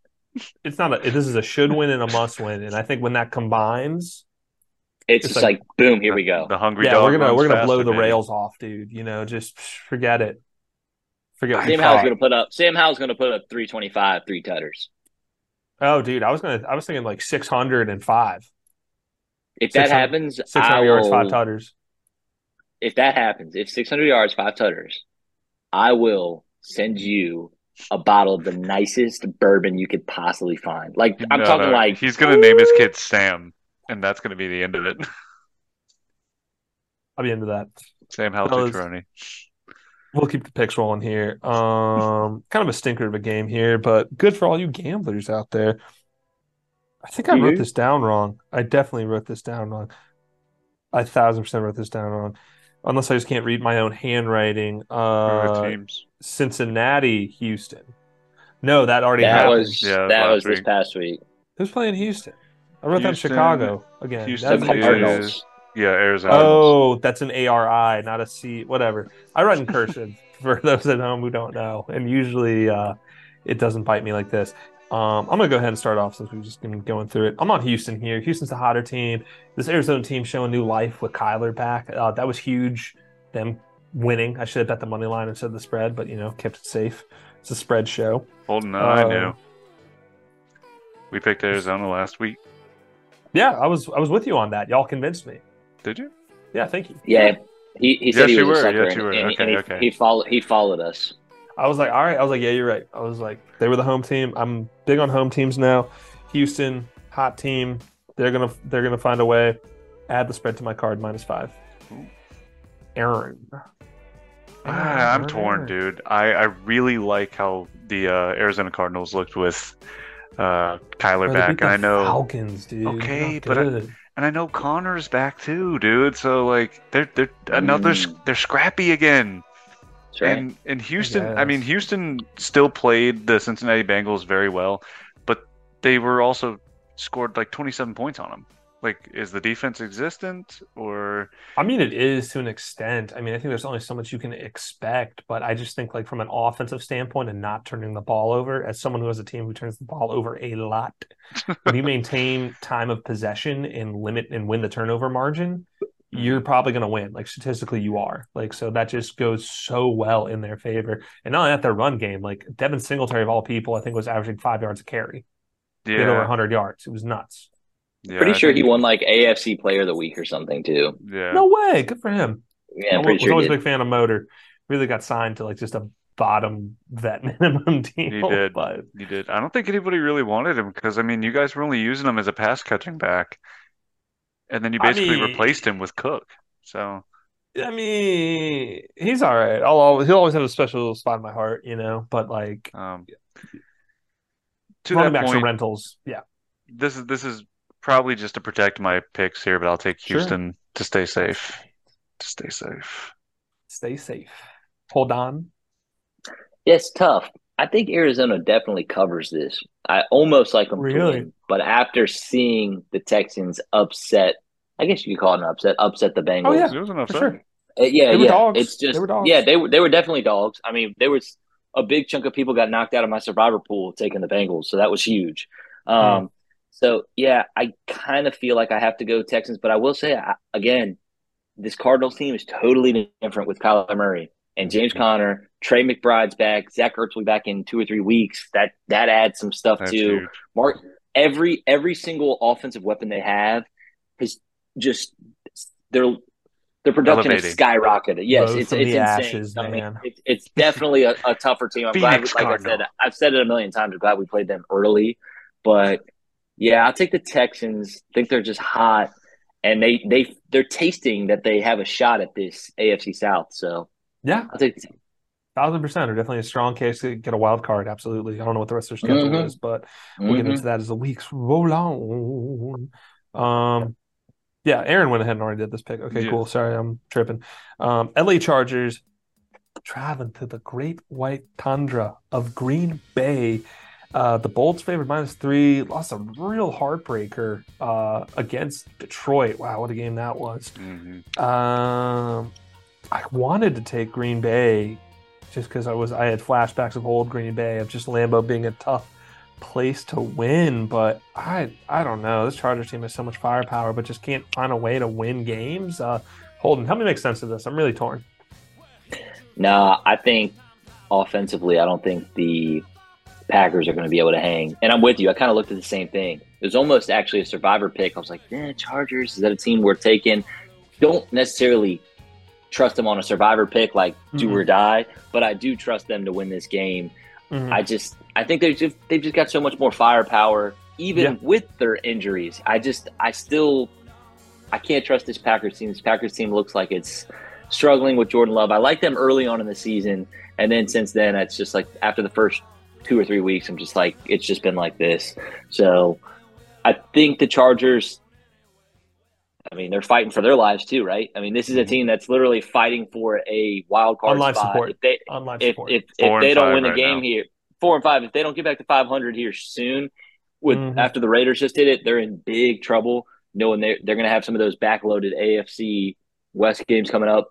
It's not a. This is a should win and a must win, and I think when that combines, It's, It's just like- like, boom, here we go. The hungry yeah, dog we're gonna runs we're gonna blow the baby. rails off, dude. You know, just forget it. Forget what Sam Howell's gonna put up. Sam Howell's gonna put up three twenty five, three tutters. Oh, dude, I was gonna. I was thinking like six hundred and five, If that 600 happens, six I hundred yards, five will- tutters. If that happens, if six hundred yards, five tutters, I will send you a bottle of the nicest bourbon you could possibly find. Like I'm No, talking no, like he's gonna name his kid Sam, and that's gonna be the end of it. [LAUGHS] I'll be into that. Sam Hal Fellas. Tucciaroni. We'll keep the picks rolling here. Um, [LAUGHS] kind of a stinker of a game here, but good for all you gamblers out there. I think I wrote Mhm. this down wrong. I definitely wrote this down wrong. I thousand percent wrote this down wrong. Unless I just can't read my own handwriting. Who are the Uh, teams. Cincinnati, Houston. No, that already that happened. was Yeah, that last was this past week. Who's playing Houston? I wrote Houston- down Chicago again. Houston That's The is- Yeah, Arizona. Oh, that's an ARI, not a C. Whatever. I write in cursive [LAUGHS] for those at home who don't know, and usually uh, it doesn't bite me like this. Um, I'm gonna go ahead and start off since we've just been going through it. I'm on Houston here. Houston's the hotter team. This Arizona team showing new life with Kyler back. Uh, that was huge. Them winning. I should have bet the money line instead of the spread, but you know, kept it safe. It's a spread show. Holden, no, I Uh, knew. We picked Arizona last week. Yeah, I was I was with you on that. Y'all convinced me. Did you? Yeah, thank you. Yeah, he, he said Yes, he you was a were. sucker, Yes, you were. and, and Okay, he, okay. he followed he followed us. I was like, all right. I was like, yeah, you're right. I was like, they were the home team. I'm big on home teams now. Houston, hot team. They're gonna they're gonna find a way. Add the spread to my card minus five. Aaron. Ah, I'm torn, dude. I, I really like how the uh, Arizona Cardinals looked with uh, Kyler Bro, they back, beat and the I know, Falcons, dude. Okay, but I- and I know Conner's back too, dude. So like, they're they're another Mm. they're scrappy again. That's right. And and Houston, I, mean. Houston still played the Cincinnati Bengals very well, but they were also scored like 27 points on them. Like, is the defense existent or I mean, it is to an extent. I mean, I think there's only so much you can expect, but I just think, like, from an offensive standpoint and not turning the ball over, as someone who has a team who turns the ball over a lot, [LAUGHS] when you maintain time of possession and limit and win the turnover margin, you're probably going to win. Like, statistically, you are. Like, so that just goes so well in their favor. And not only that, their run game, like, Devin Singletary, of all people, I think was averaging five yards a carry. He had over 100 yards. It was nuts. yeah pretty I sure he won like AFC Player of the Week or something too. Yeah, No way. Good for him. Yeah, I I'm pretty was sure. always a big fan of Motor. Really got signed to like just a bottom vet [LAUGHS] minimum deal. He did. But you did. I don't think anybody really wanted him because I mean, you guys were only using him as a pass catching back, and then you I basically mean- replaced him with Cook. So I mean, he's all right. I'll always, he'll always have a special spot in my heart, you know. But like um, to running that backs point, and rentals, yeah. this is this is probably just to protect my picks here, but I'll take Sure. Houston to stay safe. To stay safe. Stay safe. Hold on. It's tough. I think Arizona definitely covers this. I almost like them to Really? win, but after seeing the Texans upset, I guess you could call it an upset, upset the Bengals. Oh, yeah. It was an For upset. sure. Uh, yeah, They were yeah. dogs. It's just They were dogs. yeah, they were they were definitely dogs. I mean, there was a big chunk of people got knocked out of my survivor pool taking the Bengals, so that was huge. Um, so yeah, I kind of feel like I have to go Texans, but I will say I, again, this Cardinals team is totally different with Kyler Murray and James Conner. Trey McBride's back. Zach Ertz will be back in two or three weeks. That that adds some stuff That's too. huge. Mark every every single offensive weapon they have has just their their production has skyrocketed. Yes, Rose it's it's insane. ashes, I mean, man. it's it's definitely a, a tougher team. I'm Phoenix glad, like I Cardinal. said, I've said it a million times. I'm glad we played them early, but yeah, I'll take the Texans. I think they're just hot, and they they they're tasting that they have a shot at this AFC South. So Yeah, I'll take. The, thousand percent. are definitely a strong case to get a wild card. Absolutely. I don't know what the rest of their schedule Mhm. is, but we'll get Mhm. into that as the weeks roll on. Um, yeah, Aaron went ahead and already did this pick. Okay, Yeah. cool. Sorry, I'm tripping. Um, LA Chargers traveling to the great white tundra of Green Bay. Uh, the Bolts favored minus three. Lost a real heartbreaker uh, against Detroit. Wow, what a game that was. Mhm. Um, I wanted to take Green Bay just because I was I had flashbacks of old Green Bay of just Lambeau being a tough place to win, but I I don't know. This Chargers team has so much firepower, but just can't find a way to win games. Uh, Holden, help me make sense of this. I'm really torn. No, I think offensively, I don't think the Packers are going to be able to hang. And I'm with you. I kind of looked at the same thing. It was almost actually a survivor pick. I was like, eh, Chargers, is that a team we're taking? Don't necessarily trust them on a survivor pick, like do Mhm. or die, but I do trust them to win this game. Mhm. I just, I think they've just, they've just got so much more firepower, even Yeah. with their injuries. I just, I still, I can't trust this Packers team. This Packers team looks like it's struggling with Jordan Love. I like them early on in the season, and then since then, it's just like after the first two or three weeks, I'm just like, it's just been like this. So I think the Chargers. I mean, they're fighting for their lives too, right? I mean, this is a team that's literally fighting for a wild card On life spot. support. If they on live if support. if, Four if they don't win the right game now. here, four and five. If they don't get back to 500 here soon, with Mhm. after the Raiders just did it, they're in big trouble. Knowing they're they're going to have some of those backloaded AFC West games coming up.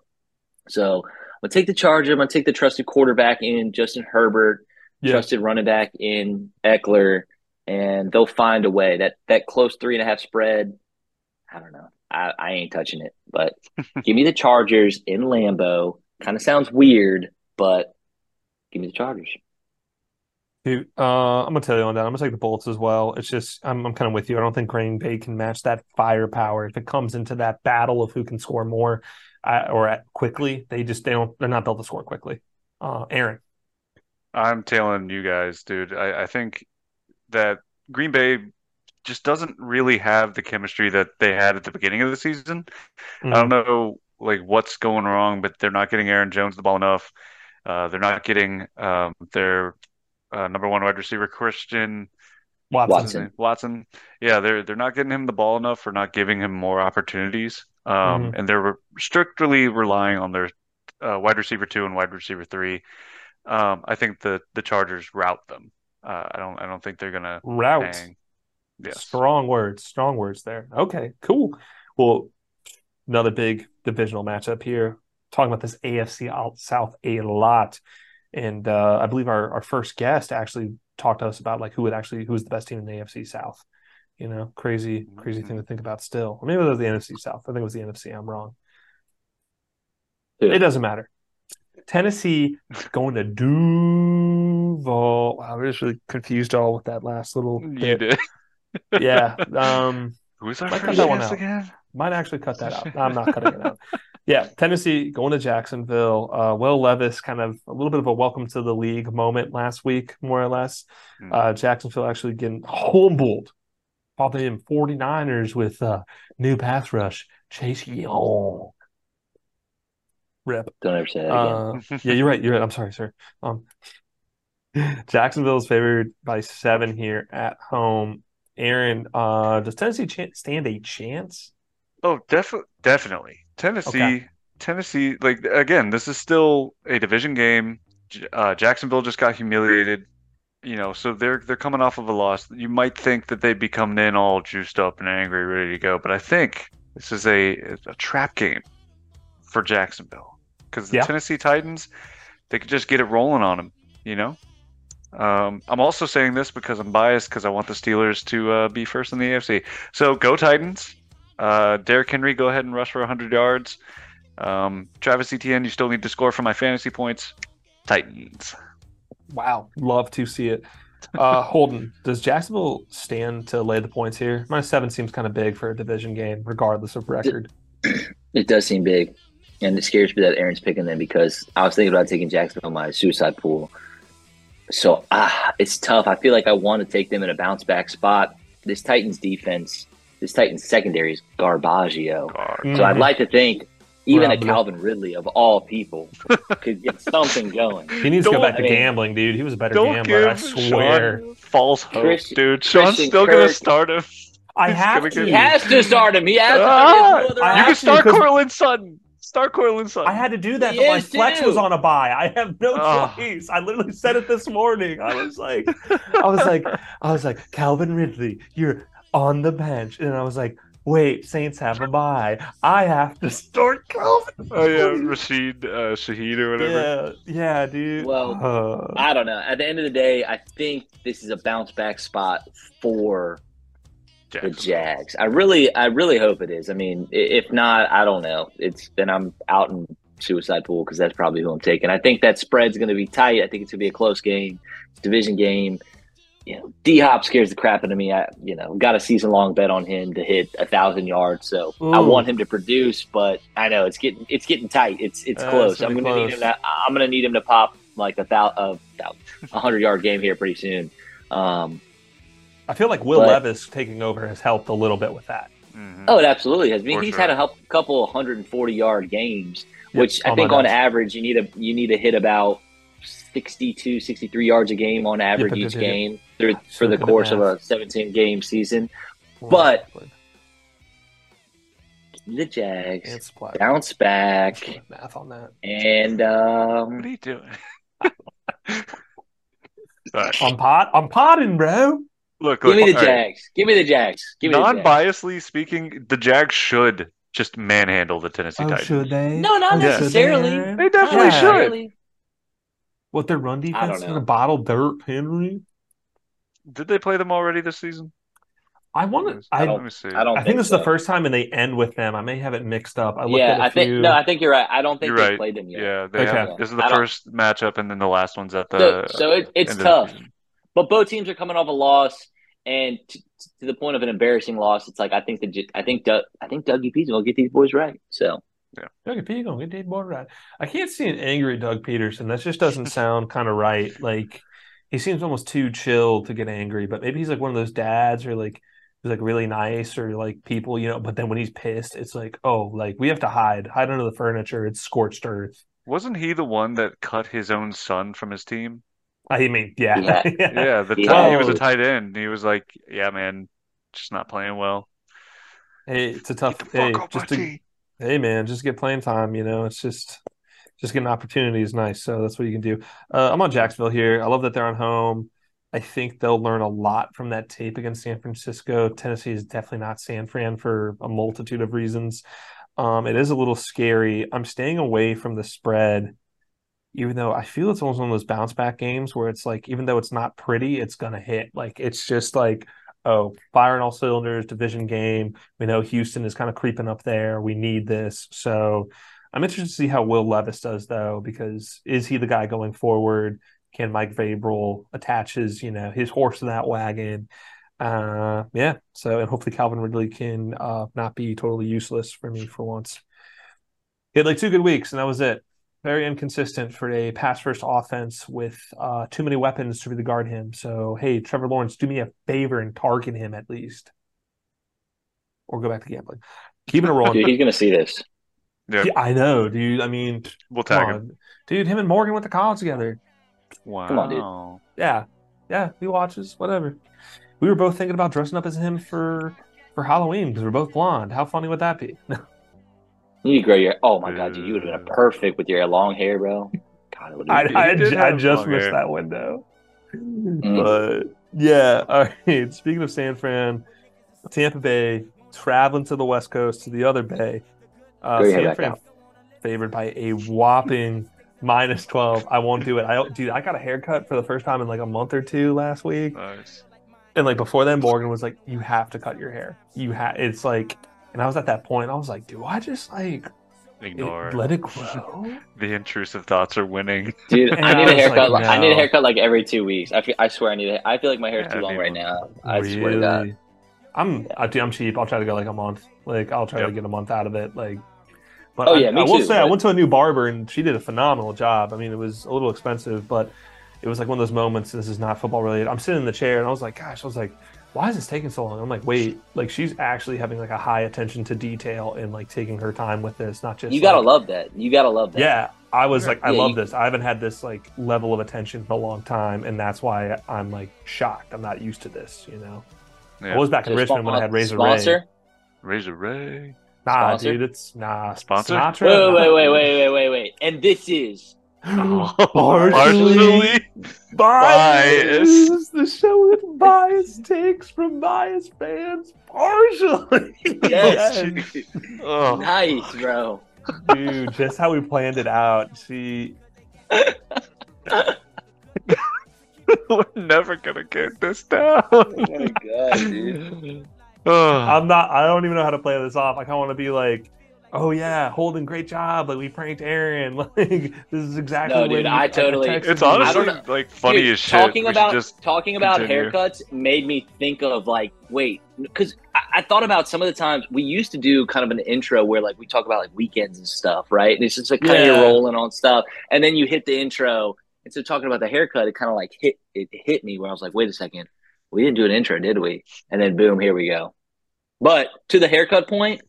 So I'm gonna take the Chargers. I'm gonna take the trusted quarterback in Justin Herbert, Yeah. trusted running back in Ekeler, and they'll find a way. That that close three and a half spread. I don't know. I, I ain't touching it. But [LAUGHS] give me the Chargers in Lambeau. Kind of sounds weird, but give me the Chargers. Dude, uh, I'm gonna tell you on that. I'm gonna take the Bolts as well. It's just I'm I'm kind of with you. I don't think Green Bay can match that firepower if it comes into that battle of who can score more uh, or at quickly. They just they don't they're not built to score quickly. Uh, Aaron, I'm telling you guys, dude. I, I think that Green Bay just doesn't really have the chemistry that they had at the beginning of the season. I don't know like what's going wrong, but they're not getting Aaron Jones the ball enough. Uh, they're not getting um, their uh, number one wide receiver Christian Watson. Watson. Watson. Yeah, they're they're not getting him the ball enough or not giving him more opportunities. Um, Mhm. and they're strictly relying on their uh, wide receiver two and wide receiver three. Um, I think the the Chargers route them. Uh, I don't I don't think they're gonna Route. hang. Yes. Strong words, strong words there. Okay, cool. Well, another big divisional matchup here. Talking about this AFC out South a lot, and uh, I believe our, our first guest actually talked to us about like who would actually who was the best team in the AFC South. You know, crazy, crazy thing to think about. Still, or maybe it was the NFC South. I think it was the NFC. I'm wrong. Who? It doesn't matter. Tennessee going to Duval. Wow, I was really confused all with that last little You did. Yeah. [LAUGHS] Um. Who's our Might cut first that one guest out. again? Might actually cut that out. I'm not cutting it out. [LAUGHS] Yeah, Tennessee going to Jacksonville. Uh, Will Levis kind of a little bit of a welcome to the league moment last week, more or less. Hmm. Uh, Jacksonville actually getting humbled by the 49ers with uh, new pass rush, Chase Young. Rip. Don't ever say that again. Uh, yeah, you're right. You're right. I'm sorry, sir. Um, [LAUGHS] Jacksonville is favored by seven here at home. Aaron, uh, does Tennessee ch- stand a chance? Oh, defi- definitely. Tennessee, Okay. Tennessee, like again, this is still a division game. Uh, Jacksonville just got humiliated, you know, so they're they're coming off of a loss. You might think that they'd be coming in all juiced up and angry, ready to go, but I think this is a a trap game for Jacksonville because the Yeah. Tennessee Titans, they could just get it rolling on them, you know. Um, I'm also saying this because I'm biased because I want the Steelers to uh, be first in the AFC. So go Titans. Uh, Derrick Henry, go ahead and rush for 100 yards. Um, Travis Etienne, you still need to score for my fantasy points. Titans. Wow, love to see it. Uh, [LAUGHS] Holden, does Jacksonville stand to lay the points here? Minus seven seems kind of big for a division game, regardless of record. It does seem big, and it scares me that Aaron's picking them because I was thinking about taking Jacksonville on my suicide pool. So ah, it's tough. I feel like I want to take them in a bounce back spot. This Titans defense, this Titans secondary is garbaggio. God. So I'd like to think even a Calvin Ridley of all people could get something going. He needs to go Don't- back to I mean, gambling, dude. He was a better Don't gambler, I swear. Sean false hope, Christian- dude. Sean's Christian still going to start him. I He's have gonna to. get- He has to start him. He has to. Ah, no other you can start start 'cause- Courtland Sutton. Start Courtland Sutton. I had to do that, He but my is, flex too. was on a bye. I have no Oh. choice. I literally said it this morning. I was like, I was like, I was like, Calvin Ridley, you're on the bench, and I was like, wait, Saints have a bye. I have to start Calvin. Oh yeah, Ridley. Rashid uh, Shaheed or whatever. yeah, yeah, dude. Well, Uh, I don't know. At the end of the day, I think this is a bounce back spot for the Jags. I really, I really hope it is. I mean, if not, I don't know. It's then I'm out in suicide pool because that's probably who I'm taking. I think that spread's going to be tight. I think it's going to be a close game, division game. You know, D Hop scares the crap out of me. I, you know, got a season long bet on him to hit a thousand yards, so I want him to produce. But I know it's getting it's getting tight. It's it's Uh, close. it's I'm gonna going be to need him. To, I'm going to need him to pop like a thou, a, a hundred yard game here pretty soon. Um, I feel like Will but- Levis taking over has helped a little bit with that. Mhm. Oh, it absolutely has. I mean, For he's sure. had a help, couple 140 yard games, Yep, which I think on notes. average you need a you need to hit about 62, 63 yards a game on average but each the- game through, So for the course of a 17 game season. But- The Jags bounce back Math on that. and What um, are you doing? [LAUGHS] Alright, I'm pot. I'm potting, bro. Look, give look, me the all right. Jags. Give me the Jags. Give me the Jags. Non-biasly speaking, the Jags should just manhandle the Tennessee Oh, Titans. should they? No, not Oh, necessarily. they? They definitely Yeah. should. What their run defense is know. gonna bottle dirt, Henry. Did they play them already this season? I want to. I I, don't- Let me see. I don't I think this is the first time, and they end with them. I may have it mixed up. I looked Yeah, at a I think no, I think you're right. I don't think You're they right. played them yet. Yeah, they Okay. have. This is the I don't- first matchup, and then the last one's at the. So, so it, it's end the tough. Season. But both teams are coming off a loss, and t- to the point of an embarrassing loss, it's like I think the J- I think Doug, I think Dougie P's gonna get these boys right. So Doug Pederson gonna get Dave Boyd right. I can't see an angry Doug Pederson. That just doesn't [LAUGHS] sound kind of right. Like he seems almost too chill to get angry. But maybe he's like one of those dads, or like he's like really nice, or like people, you know. But then when he's pissed, it's like, oh, like we have to hide, hide under the furniture. It's scorched earth. Wasn't he the one that cut his own son from his team? I mean, yeah, Yeah. [LAUGHS] Yeah, the Yeah. time he was a Oh. tight end. He was like, "Yeah, man, just not playing well." Hey, it's a tough. Get Hey, fuck off my just to, hey, man, just get playing time. You know, it's just just getting opportunity is nice. So that's what you can do. Uh, I'm on Jacksonville here. I love that they're on home. I think they'll learn a lot from that tape against San Francisco. Tennessee is definitely not San Fran for a multitude of reasons. Um, it is a little scary. I'm staying away from the spread, even though I feel it's almost one of those bounce back games where it's like, even though it's not pretty, it's gonna hit. Like it's just like, oh, firing all cylinders, division game. We know Houston is kind of creeping up there. We need this. So I'm interested to see how Will Levis does though, because is he the guy going forward? Can Mike Vrabel attach his, you know, his horse to that wagon? Uh, yeah. So and hopefully Calvin Ridley can uh not be totally useless for me for once. He had like two good weeks, and that was it. Very inconsistent for a pass first offense with uh too many weapons to really guard him. So hey, Trevor Lawrence, do me a favor and target him at least, or go back to gambling. Keeping it rolling. dude, he's gonna see this. Yeah, Yeah, I know, dude. I mean, we'll come tag him. dude. Him and Morgan went to college together. Wow. Come on, dude. Yeah, yeah. He watches whatever. We were both thinking about dressing up as him for for Halloween because we're both blonde. How funny would that be? [LAUGHS] You grow your. Oh my god, dude, you would have been perfect with your long hair, bro. God, it would I, have He I, I just missed hair. that window. Mm. But yeah, [LAUGHS] all right. Speaking of San Fran, Tampa Bay traveling to the West Coast to the other Bay. Uh, San Fran out. favored by a whopping minus twelve. I won't do it. I don't, dude. I got a haircut for the first time in like a month or two last week, Nice. and like before then, Morgan was like, "You have to cut your hair. You have." It's like, and I was at that point. I was like, "Do I just like it- Ignore. let it grow?" [LAUGHS] The intrusive thoughts are winning. [LAUGHS] Dude, I I need a haircut. like, like, I need a haircut like every two weeks. I feel, I swear I need it. I feel like my hair's Yeah, too I long need right now. I swear to God. I'm I, dude, I'm cheap. I'll try to go like a month. Like I'll try Yep. to get a month out of it. Like, but Oh, I, yeah, me I will too, say I went to a new barber and she did a phenomenal job. I mean, it was a little expensive, but it was like one of those moments. This is not football related. I'm sitting in the chair and I was like, gosh, I was like, why is this taking so long? I'm like, wait, like she's actually having like a high attention to detail and like taking her time with this, not just You gotta like- love that. You gotta love that. yeah, I was like, I Yeah, love you- this. I haven't had this like level of attention in a long time, and that's why I'm like shocked. I'm not used to this, you know. I was back in So Richmond when I had uh, Razor sponsor. Ray. Razor Ray. Nah, Sponsor? dude, it's nah. Sponsor? Sinatra? Wait, wait, [LAUGHS] wait, wait, wait, wait, wait. And this is Partially Bias. bias. The show with bias takes from bias fans. Partially. [LAUGHS] Yes. Oh, nice, bro. Dude, just how we planned it out. See, we're never gonna get this down. Oh my god, dude. Oh, [SIGHS] I'm not. I don't even know how to play this off. I kind of want to be like, "Oh yeah, Holden, great job! Like we pranked Aaron. [LAUGHS] Like this is exactly." No, when dude, I totally- texted it's you. I honestly don't like funny Dude, as shit. Talking about just talking about continue. haircuts made me think of like, wait, because I, I thought about some of the times we used to do kind of an intro where like we talk about like weekends and stuff, right? And it's just like kind Yeah. of rolling on stuff, and then you hit the intro. Instead of talking about the haircut, it kind of like hit it hit me where I was like, wait a second, we didn't do an intro, did we? And then boom, here we go. But to the haircut point,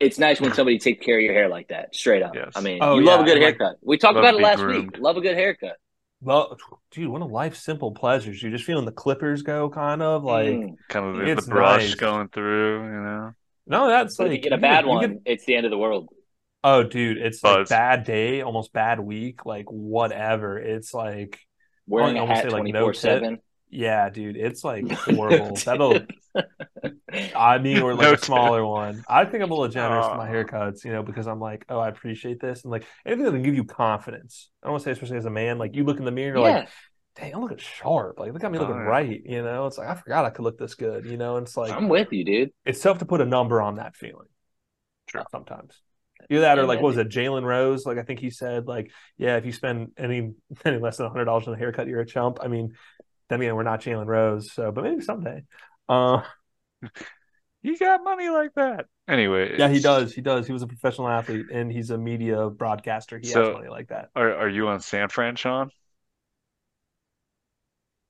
it's nice when somebody takes care of your hair like that, straight up. Yes. I mean, Oh, you love a yeah, good like- haircut. We talked about it last groomed. week. Love a good haircut. Well, dude, one of life's simple pleasures. You're just feeling the clippers go, kind of like. Mm. kind of the, It's the brush nice. going through, you know. No, that's But like if you get a you bad you one, it's the end of the world. oh, dude, it's like bad day, almost bad week, like whatever. It's like, Wearing I a almost hat like, no twenty four seven. Yeah, dude, it's like [LAUGHS] horrible. That'll [LAUGHS] I mean, or like No a smaller one. I think I'm a little generous with my haircuts, you know, because I'm like, oh, I appreciate this, and like anything that can give you confidence. I don't want to say, especially as a man, like you look in the mirror, and you're yeah, like, dang, I'm looking sharp. Like, look at me looking Oh, right. You know, it's like I forgot I could look this good. You know, and it's like I'm with you, dude. it's tough to put a number on that feeling. True. Sometimes. Either that or like man. what was it, Jalen Rose? Like I think he said, like, yeah, if you spend any [LAUGHS] any less than hundred dollars on a haircut, you're a chump. I mean, then again, we're not Jalen Rose, so but maybe someday. Uh [LAUGHS] You got money like that. Anyway, yeah, he does. He does. He was a professional athlete and he's a media broadcaster. He So- has money like that. Are are you on San Fran, Sean?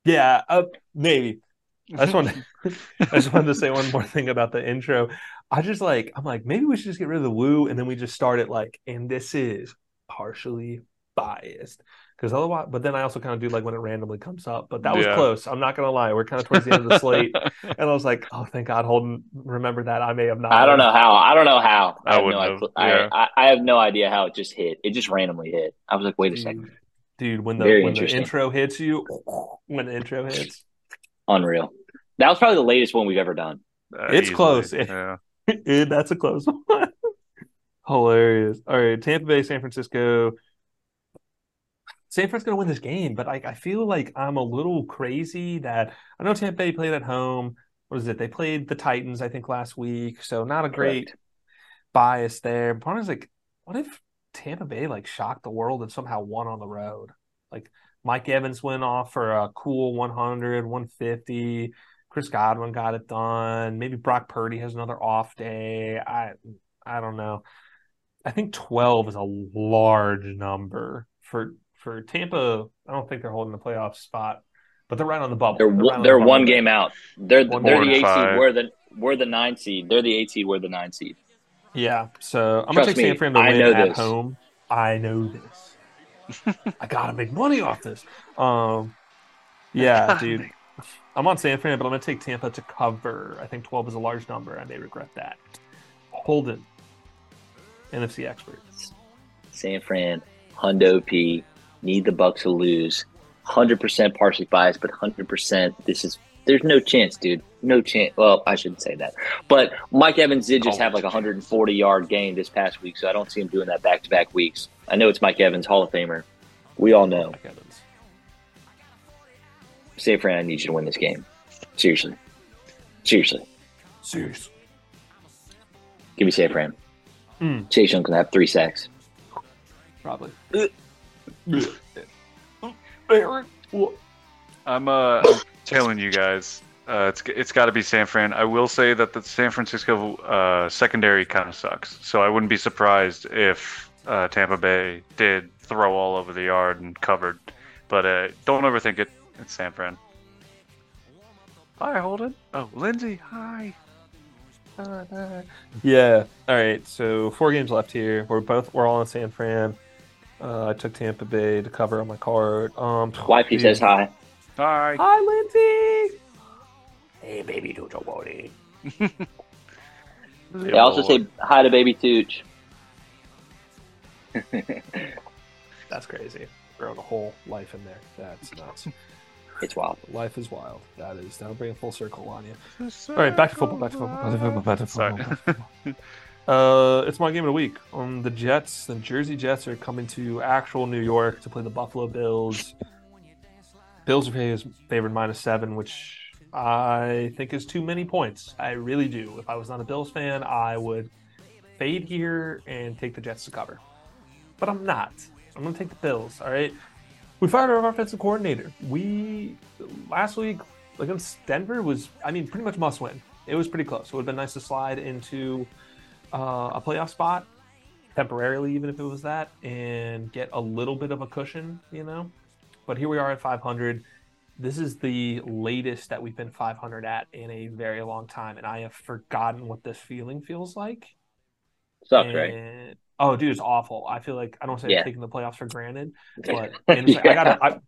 Yeah, uh, maybe. I just wanted [LAUGHS] [LAUGHS] I just wanted to say one more thing about the intro. I just like I'm like maybe we should just get rid of the woo and then we just start it like and this is partially biased because otherwise. But then I also kind of do like when it randomly comes up. But that was Yeah. close. I'm not gonna lie. We're kind of towards the end of the slate, [LAUGHS] and I was like, oh, thank God, Holden remembered that. I may have not. I don't know how. I don't know how. I have wouldn't no, have, I, yeah. I, I have no idea how it just hit. It just randomly hit. I was like, wait a second. Dude, dude, when the Very when the intro hits you, [LAUGHS] when the intro hits, Unreal. That was probably the latest one we've ever done. Uh, It's easily, close. [LAUGHS] Yeah. Dude, that's a close one. Hilarious. All right, Tampa Bay, San Francisco. San Fran's gonna win this game, but I, I feel like I'm a little crazy that I know Tampa Bay played at home. What is it? They played the Titans, I think, last week. So not a great Correct. bias there. But part of me is like, what if Tampa Bay like shocked the world and somehow won on the road? Like Mike Evans went off for a cool 100, 150. Chris Godwin got it done. Maybe Brock Purdy has another off day. I I don't know. I think 12 is a large number for for Tampa. I don't think they're holding the playoff spot, but they're right on the bubble. They're right one, on they're the one game out. They're One they're the than eight five. seed. We're the we're the nine seed. They're the eight seed. We're the nine seed. Yeah, so I'm Trust gonna take me, San Fran to I win know at this. home. I know this. [LAUGHS] I gotta make money off this. Um, yeah, dude. I'm on San Fran, but I'm gonna take Tampa to cover. I think 12 is a large number. I may regret that. Holden, NFC expert. San Fran, Hundo P, need the Bucs to lose. Hundred percent partially biased, but hundred percent. This is there's no chance, dude. No chance. Well, I shouldn't say that, but Mike Evans did just have like a 140 yard game this past week, so I don't see him doing that back to back weeks. I know it's Mike Evans, Hall of Famer. We all know. Mike Evans. San Fran, I need you to win this game. Seriously, seriously. Seriously. Give me San Fran. Mm. Chase Young's gonna have three sacks. Probably. Uh. Aaron, what? I'm uh I'm telling you guys, uh, it's it's got to be San Fran. I will say that the San Francisco uh, secondary kind of sucks, so I wouldn't be surprised if uh, Tampa Bay did throw all over the yard and covered. But uh, don't overthink it. It's San Fran. Hi, Holden. Oh, Lindsay. Hi. Yeah. All right. So four games left here. We're both we're all in San Fran. Uh, I took Tampa Bay to cover on my card. Um, [LAUGHS] Wifey dude. says hi. Hi. Hi, Lindsay. Hey, baby, Jojo Bodie. They also say hi to baby Tooch. [LAUGHS] That's crazy. Throwing a whole life in there. That's nuts. [LAUGHS] It's wild. Life is wild. That is. That'll bring a full circle on you. All right, back to football. Back to football. Back to football. Back to football. Back to football. Uh, it's my game of the week. Um, the Jets, the Jersey Jets, are coming to actual New York to play the Buffalo Bills. Bills are favored minus seven, which I think is too many points. I really do. If I was not a Bills fan, I would fade here and take the Jets to cover. But I'm not. I'm going to take the Bills. All right. We fired our offensive coordinator. We last week against Denver was, I mean, pretty much must win. It was pretty close. It would have been nice to slide into uh, a playoff spot temporarily, even if it was that, and get a little bit of a cushion, you know. But here we are at 500. This is the latest that we've been 500 at in a very long time, and I have forgotten what this feeling feels like. Sucks, and, right? Oh, dude, it's awful. I feel like I don't say yeah. I'm taking the playoffs for granted, [LAUGHS] but yeah. I gotta, I,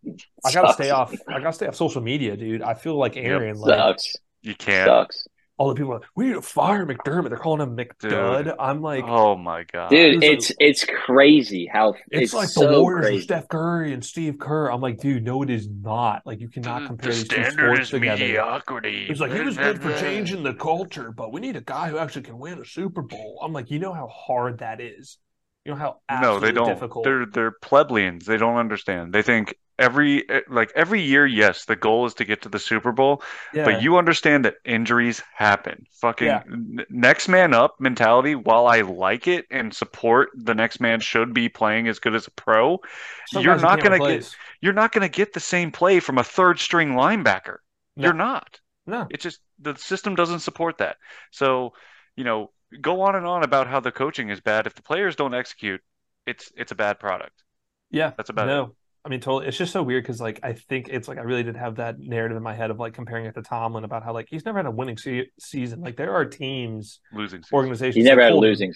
I gotta stay off. I gotta stay off social media, dude. I feel like Aaron. Yep. Like, Sucks. You can't. Sucks all the people are like, we need to fire McDermott. They're calling him McDud. Dude. I'm like, oh my god, dude, it's it's crazy how it's, it's like so the Warriors crazy. with Steph Curry and Steve Kerr. I'm like, dude, no, it is not. Like you cannot compare the these two sports is together. mediocrity. He's like, he was good for changing the culture, but we need a guy who actually can win a Super Bowl. I'm like, you know how hard that is. You know how no, they don't. Difficult. They're they're plebeians. They don't understand. They think every like every year, yes, the goal is to get to the Super Bowl, yeah. but you understand that injuries happen. Fucking Yeah. next man up mentality. While I like it and support the next man should be playing as good as a pro, Some you're not gonna get you're not gonna get the same play from a third string linebacker. No. You're not. No, it's just the system doesn't support that. So, you know, go on and on about how the coaching is bad. If the players don't execute, it's it's a bad product. yeah, That's about no. it. I mean, totally. It's just so weird because, like, I think it's like I really did have that narrative in my head of like comparing it to Tomlin about how like he's never had a winning se- season. Like, there are teams, Losing season. organizations. He never like had a losing.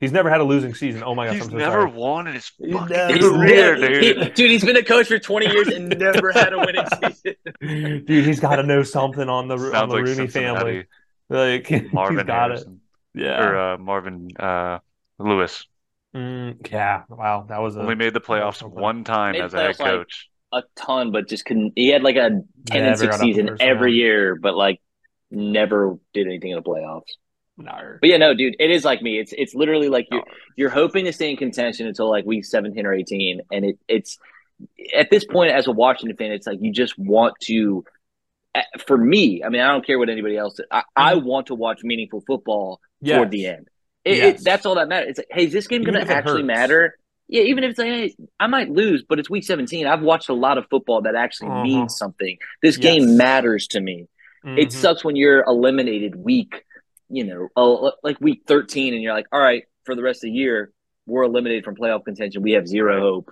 He's never had a losing season. Oh my gosh, He's I'm so never sorry. won in his fucking He's career, never- dude. he- dude, he's been a coach for 20 years and never had a winning season. [LAUGHS] Dude, he's got to know something on the on the like Rooney family. Like [LAUGHS] Marvin he's got Harrison. it. Yeah. Or uh, Marvin uh, Lewis. Mm, yeah. Wow, that was a Only made the playoffs something. one time Made as a head playoffs, like, coach. A ton, but just couldn't. He had like a 10 Never and got 6 up season first every round. year, but like never did anything in the playoffs. no. But yeah, no, dude, it is like me. It's it's literally like you're you're hoping to stay in contention until like week 17 or 18, and it it's at this point as a Washington fan, it's like you just want to. Eh, For me, I mean, I don't care what anybody else. I, I want to watch meaningful football Yes. toward the end. It, it, that's all that matters. It's like, hey, is this game going to actually hurts. matter? Yeah, even if it's like, hey, I might lose, but it's week 17. I've watched a lot of football that actually Uh-huh. means something. This Yes. game matters to me. It Mhm. sucks when you're eliminated week, you know, uh, like week 13, and you're like, all right, for the rest of the year, we're eliminated from playoff contention. We have zero hope.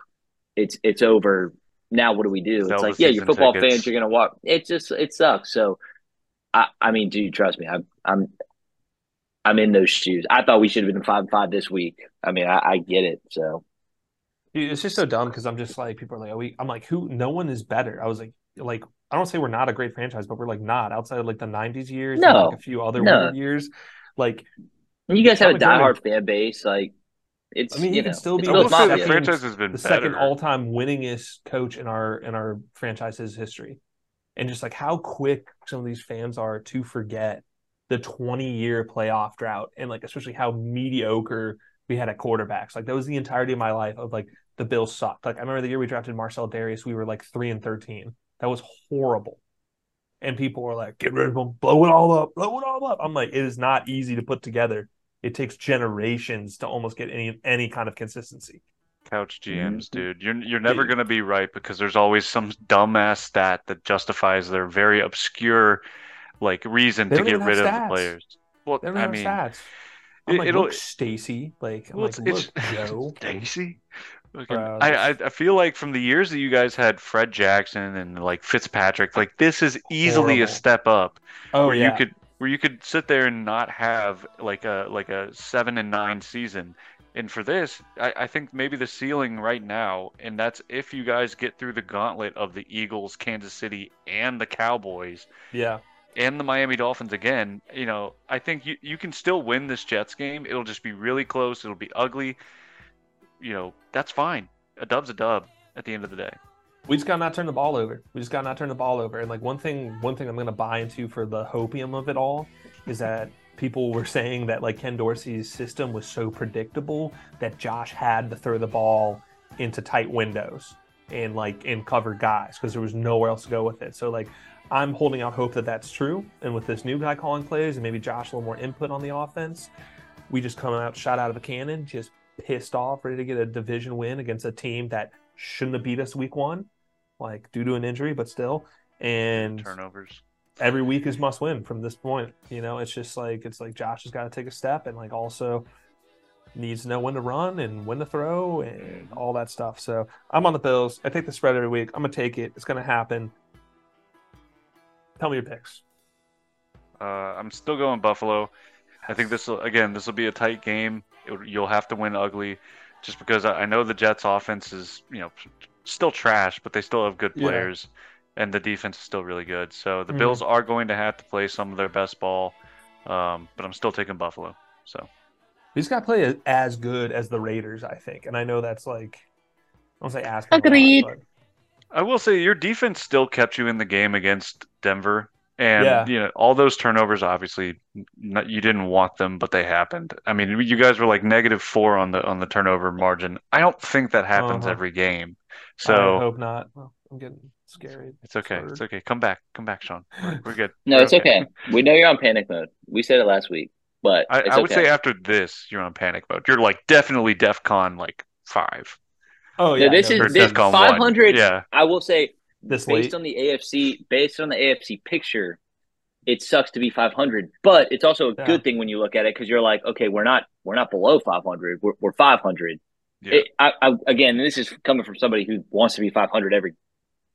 It's it's over. Now what do we do? Sell it's like, yeah, you're football tickets. fans. You're gonna walk. It just it sucks. So, I I mean, dude, trust me, I'm I'm I'm in those shoes. I thought we should have been five and five this week. I mean, I, I get it. So Dude, it's just so dumb because I'm just like people are like, oh, we, I'm like, who? No one is better. I was like, like I don't say we're not a great franchise, but we're like not outside of like the '90s years, and, No. like a few other No. years. Like, you guys have a Sean McDermott- diehard fan base. Like it's I mean, he you can know, still be I will the the second- franchise has been the better. second all-time winningest coach in our in our franchise's history, and just like how quick some of these fans are to forget the 20-year playoff drought, and like especially how mediocre we had at quarterbacks. Like that was the entirety of my life of like the Bills sucked. Like I remember the year we drafted Marcell Dareus, we were like three and 13. That was horrible. And people were like, "Get rid of him, blow it all up, blow it all up." I'm like, it is not easy to put together. It takes generations to almost get any any kind of consistency. Couch GMs, Mhm. dude. You're you're never gonna be right because there's always some dumbass stat that justifies their very obscure like reason They to get rid have of the players. Well, They don't I mean, stats. I'm it- like, it'll- look, Stacy. Like, I'm well, like, it's, look, Joe. [LAUGHS] Stacy. Fucking- Bro, I, I feel like from the years that you guys had Fred Jackson and like Fitzpatrick, like this is easily a step up Oh where yeah. you could where you could sit there and not have like a like a seven and nine season. And for this, I, I think maybe the ceiling right now, and that's if you guys get through the gauntlet of the Eagles, Kansas City, and the Cowboys, yeah. and the Miami Dolphins again, you know, I think you, you can still win this Jets game. It'll just be really close. It'll be ugly. You know, that's fine. A dub's a dub at the end of the day. We just gotta not turn the ball over. We just gotta not turn the ball over. And like one thing, one thing I'm gonna buy into for the hopium of it all is that people were saying that like Ken Dorsey's system was so predictable that Josh had to throw the ball into tight windows and like in cover guys because there was nowhere else to go with it. So like I'm holding out hope that that's true. And with this new guy calling plays and maybe Josh a little more input on the offense, we just come out shot out of a cannon, just pissed off, ready to get a division win against a team that shouldn't have beat us week one, like due to an injury, but still. And Turnovers. every week is must win from this point. You know, it's just like it's like Josh has got to take a step and like also needs to know when to run and when to throw and all that stuff. So I'm on the Bills. I take the spread every week. I'm gonna take it. It's gonna happen. Tell me your picks. Uh, I'm still going Buffalo. I think this will again. This will be a tight game. It, you'll have to win ugly, just because I, I know the Jets' offense is you know still trash, but they still have good Yeah. players, and the defense is still really good. So the Mhm. Bills are going to have to play some of their best ball, um, but I'm still taking Buffalo. So He's got to play as good as the Raiders, I think. And I know that's like I don't say asking. a lot, Agreed. but- I will say your defense still kept you in the game against Denver. And Yeah. you know all those turnovers, obviously, not, you didn't want them, but they happened. I mean, you guys were like negative four on the on the turnover margin. I don't think that happens Uh-huh. every game. so I So hope not. Well, I'm getting scary. it's okay. It's okay. Come back. Come back, Sean. We're, we're good. [LAUGHS] No, We're it's okay. We know you're on panic mode. We said it last week, but I, it's I would okay. say after this, you're on panic mode. You're like definitely DEFCON like five Oh No, yeah, this no, is this DEFCON 500. one. Yeah. I will say this based late. on the AFC, based on the AFC picture, it sucks to be 500, but it's also a Yeah. good thing when you look at it because you're like, okay, we're not we're not below 500. We're, we're 500. Yeah. It, I, I, again, this is coming from somebody who wants to be 500 every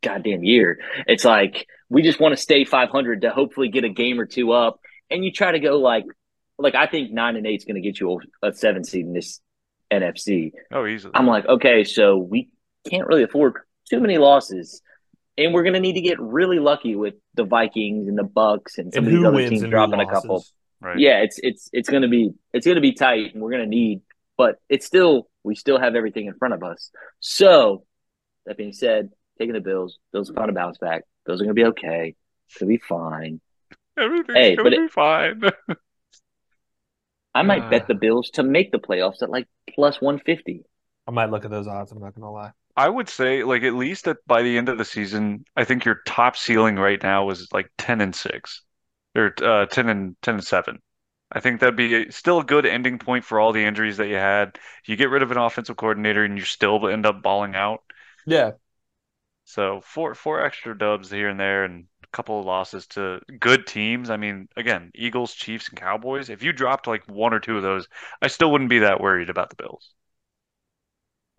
goddamn year. It's like we just want to stay 500 to hopefully get a game or two up, and you try to go like, like I think nine and eight is going to get you a, a seven seed in this NFC. Oh, easily. I'm like, okay, so we can't really afford too many losses. And we're gonna need to get really lucky with the Vikings and the Bucs and some and of these other teams dropping a couple. right. Yeah, it's it's it's gonna be it's gonna be tight, and we're gonna need, but it's still we still have everything in front of us. So that being said, taking the Bills, Bills are going to bounce back. Bills are gonna be okay. It's gonna be fine. Everything's Hey, gonna but it- be fine. [LAUGHS] I might Ah. bet the Bills to make the playoffs at like plus one fifty. I might look at those odds. I'm not gonna lie. I would say, like, at least at by the end of the season, I think your top ceiling right now is like ten and six, or uh, ten and ten and seven. I think that'd be a, still a good ending point for all the injuries that you had. You get rid of an offensive coordinator, and you still end up balling out. Yeah, So four four extra dubs here and there, and a couple of losses to good teams. I mean, again, Eagles, Chiefs, and Cowboys. If you dropped like one or two of those, I still wouldn't be that worried about the Bills.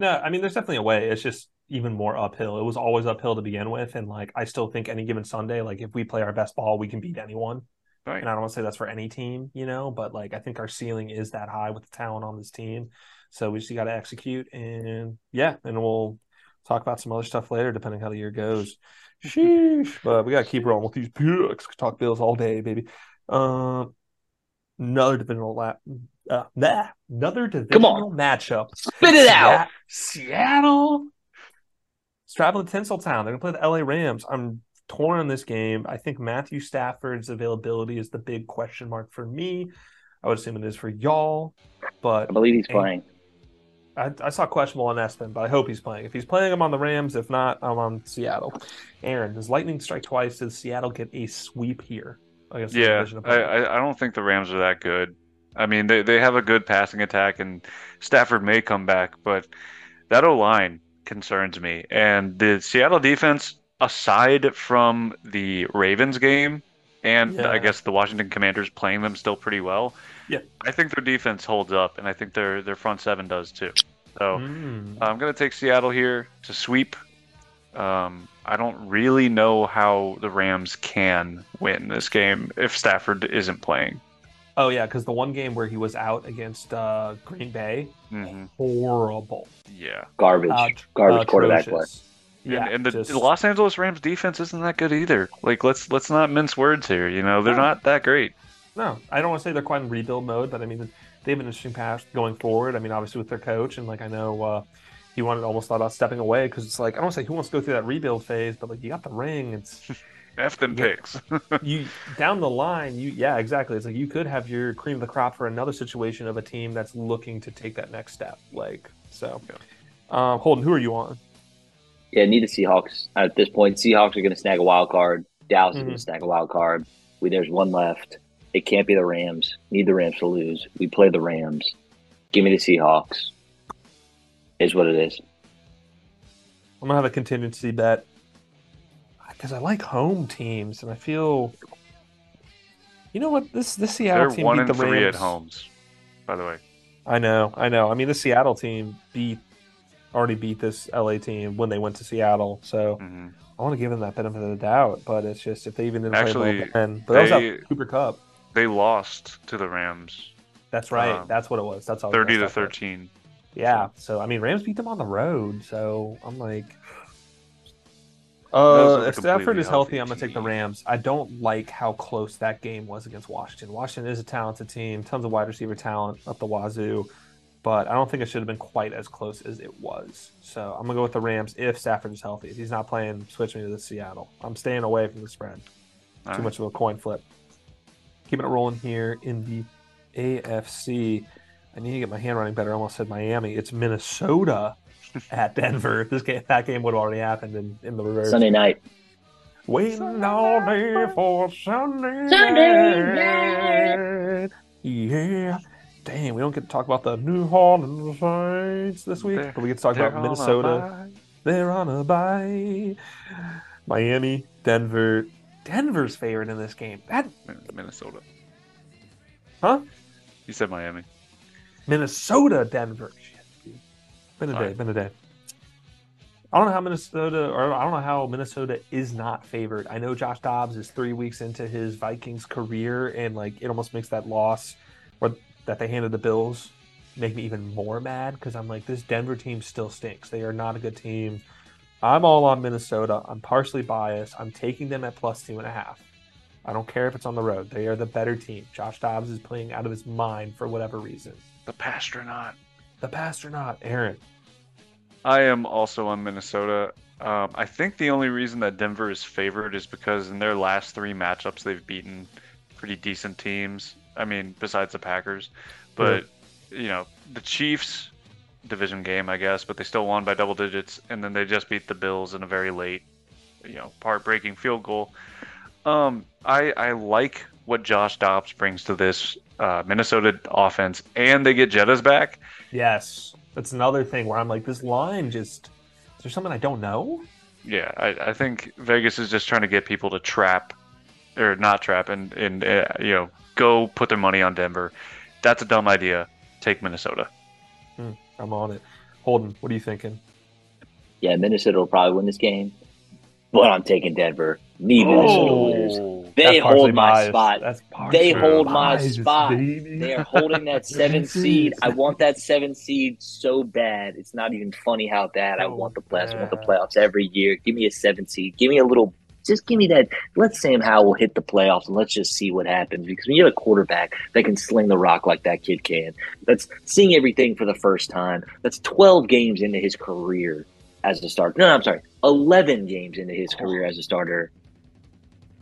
No, I mean, there's definitely a way. It's just even more uphill. It was always uphill to begin with, and like I still think any given Sunday, like if we play our best ball, we can beat anyone. Right. And I don't want to say that's for any team, you know, but like I think our ceiling is that high with the talent on this team. So we just got to execute, and yeah, and we'll talk about some other stuff later, depending how the year goes. [LAUGHS] Sheesh. But we got to keep rolling with these picks. Talk Bills all day, baby. Um, another divisional lap. Uh, nah, another divisional matchup. Spit it out. Seat- Seattle. It's traveling to Tinseltown. They're gonna play the LA Rams. I'm torn on this game. I think Matthew Stafford's availability is the big question mark for me. I would assume it is for y'all, but I believe he's playing. I, I saw questionable on ESPN, but I hope he's playing. If he's playing, I'm on the Rams. If not, I'm on Seattle. Aaron, does Lightning strike twice? Does Seattle get a sweep here? Against the Yeah, I. I I don't think the Rams are that good. I mean, they they have a good passing attack, and Stafford may come back, but that O line concerns me. And the Seattle defense, aside from the Ravens game, and Yeah. I guess the Washington Commanders playing them still pretty well. Yeah. I think their defense holds up, and I think their their front seven does too. So. Mm. I'm going to take Seattle here to sweep. Um, I don't really know how the Rams can win this game if Stafford isn't playing. Oh yeah, because the one game where he was out against uh, Green Bay, hmm horrible, Yeah. Garbage. Uh, Garbage quarterback play. Yeah, and, and the, just- the Los Angeles Rams defense isn't that good either. Like let's let's not mince words here. You know they're No. not that great. No, I don't want to say they're quite in rebuild mode, but I mean they have an interesting path going forward. I mean, obviously with their coach, and like I know uh, he wanted almost thought about stepping away because it's like I don't say who wants to go through that rebuild phase, but like you got the ring. It's [LAUGHS] F them Yeah. picks. [LAUGHS] you down the line. You yeah, exactly. It's like you could have your cream of the crop for another situation of a team that's looking to take that next step. Like so, um, Holden, who are you on? Yeah, need the Seahawks at this point. Seahawks are going to snag a wild card. Dallas is going to snag a wild card. We, there's one left. It can't be the Rams. Need the Rams to lose. We play the Rams. Give me the Seahawks. Is what it is. I'm gonna have a contingency bet because I like home teams, and I feel. You know what? This this Seattle they're team one beat the three Rams. at homes. By the way, I know, I know. I mean, the Seattle team beat already beat this LA team when they went to Seattle, so hmm I want to give them that benefit of the doubt. But it's just if they even didn't Actually, play well then, but that was they- Cooper Kupp. they lost to the Rams, That's right. um, That's what it was. That's all. thirty to thirteen. Yeah. So I mean, Rams beat them on the road. So I'm like, Those uh, if Stafford is healthy, healthy I'm gonna take the. Rams. I don't like how close that game was against Washington. Washington is a talented team, tons of wide receiver talent up the wazoo, but I don't think it should have been quite as close as it was. So I'm gonna go with the Rams if Stafford is healthy. If he's not playing, switch me to the Seattle. I'm staying away from the spread. All Too right. much of a coin flip. Keeping it rolling here in the AFC. I need to get my handwriting better. I almost said Miami. It's Minnesota [LAUGHS] at Denver. This game, that game would have already happened in, in the reverse. Sunday night. Waiting all day for Sunday, Sunday night. Yeah. Dang, we don't get to talk about the New Orleans Saints this week, They're- but we get to talk about Minnesota. They're on a bye. Miami, Denver. Denver's favorite in this game. That Minnesota. Huh? You said Miami. Minnesota, Denver. Shit. Been a day, been a day. I don't know how Minnesota, or I don't know how Minnesota is not favored. I know Josh Dobbs is three weeks into his Vikings career, and like it almost makes that loss, or that they handed the Bills, make me even more mad because I'm like, this Denver team still stinks. They are not a good team. I'm all on Minnesota. I'm partially biased. I'm taking them at plus two and a half. I don't care if it's on the road. They are the better team. Josh Dobbs is playing out of his mind for whatever reason. The Passtronaut. The past or Aaron. I am also on Minnesota. Um, I think the only reason that Denver is favored is because in their last three matchups, they've beaten pretty decent teams. I mean, besides the Packers, but you know, the Chiefs division game, I guess, but they still won by double digits, and then they just beat the Bills in a very late, you know, heartbreaking field goal. Um, I I like what Josh Dobbs brings to this uh, Minnesota offense, and they get Jettas back. Yes, that's another thing where I'm like, this line just. Is there something I don't know? Yeah, I, I think Vegas is just trying to get people to trap, or not trap, and and uh, you know go put their money on Denver. That's a dumb idea. Take Minnesota. I'm on it. Holden, what are you thinking? Yeah, Minnesota will probably win this game, but I'm taking Denver. Need Minnesota to lose. Oh, They hold my biased. spot. They hold my biased, spot. baby. They are holding that seven seed. I want that seven seed so bad. It's not even funny how bad I want the playoffs. I want the playoffs every year. Give me a seven seed. Give me a little. Just give me that. Let Sam Howell hit the playoffs and let's just see what happens. Because when you have a quarterback that can sling the rock like that kid can, that's seeing everything for the first time. That's 12 games into his career as a starter. No, no, I'm sorry. 11 games into his career as a starter.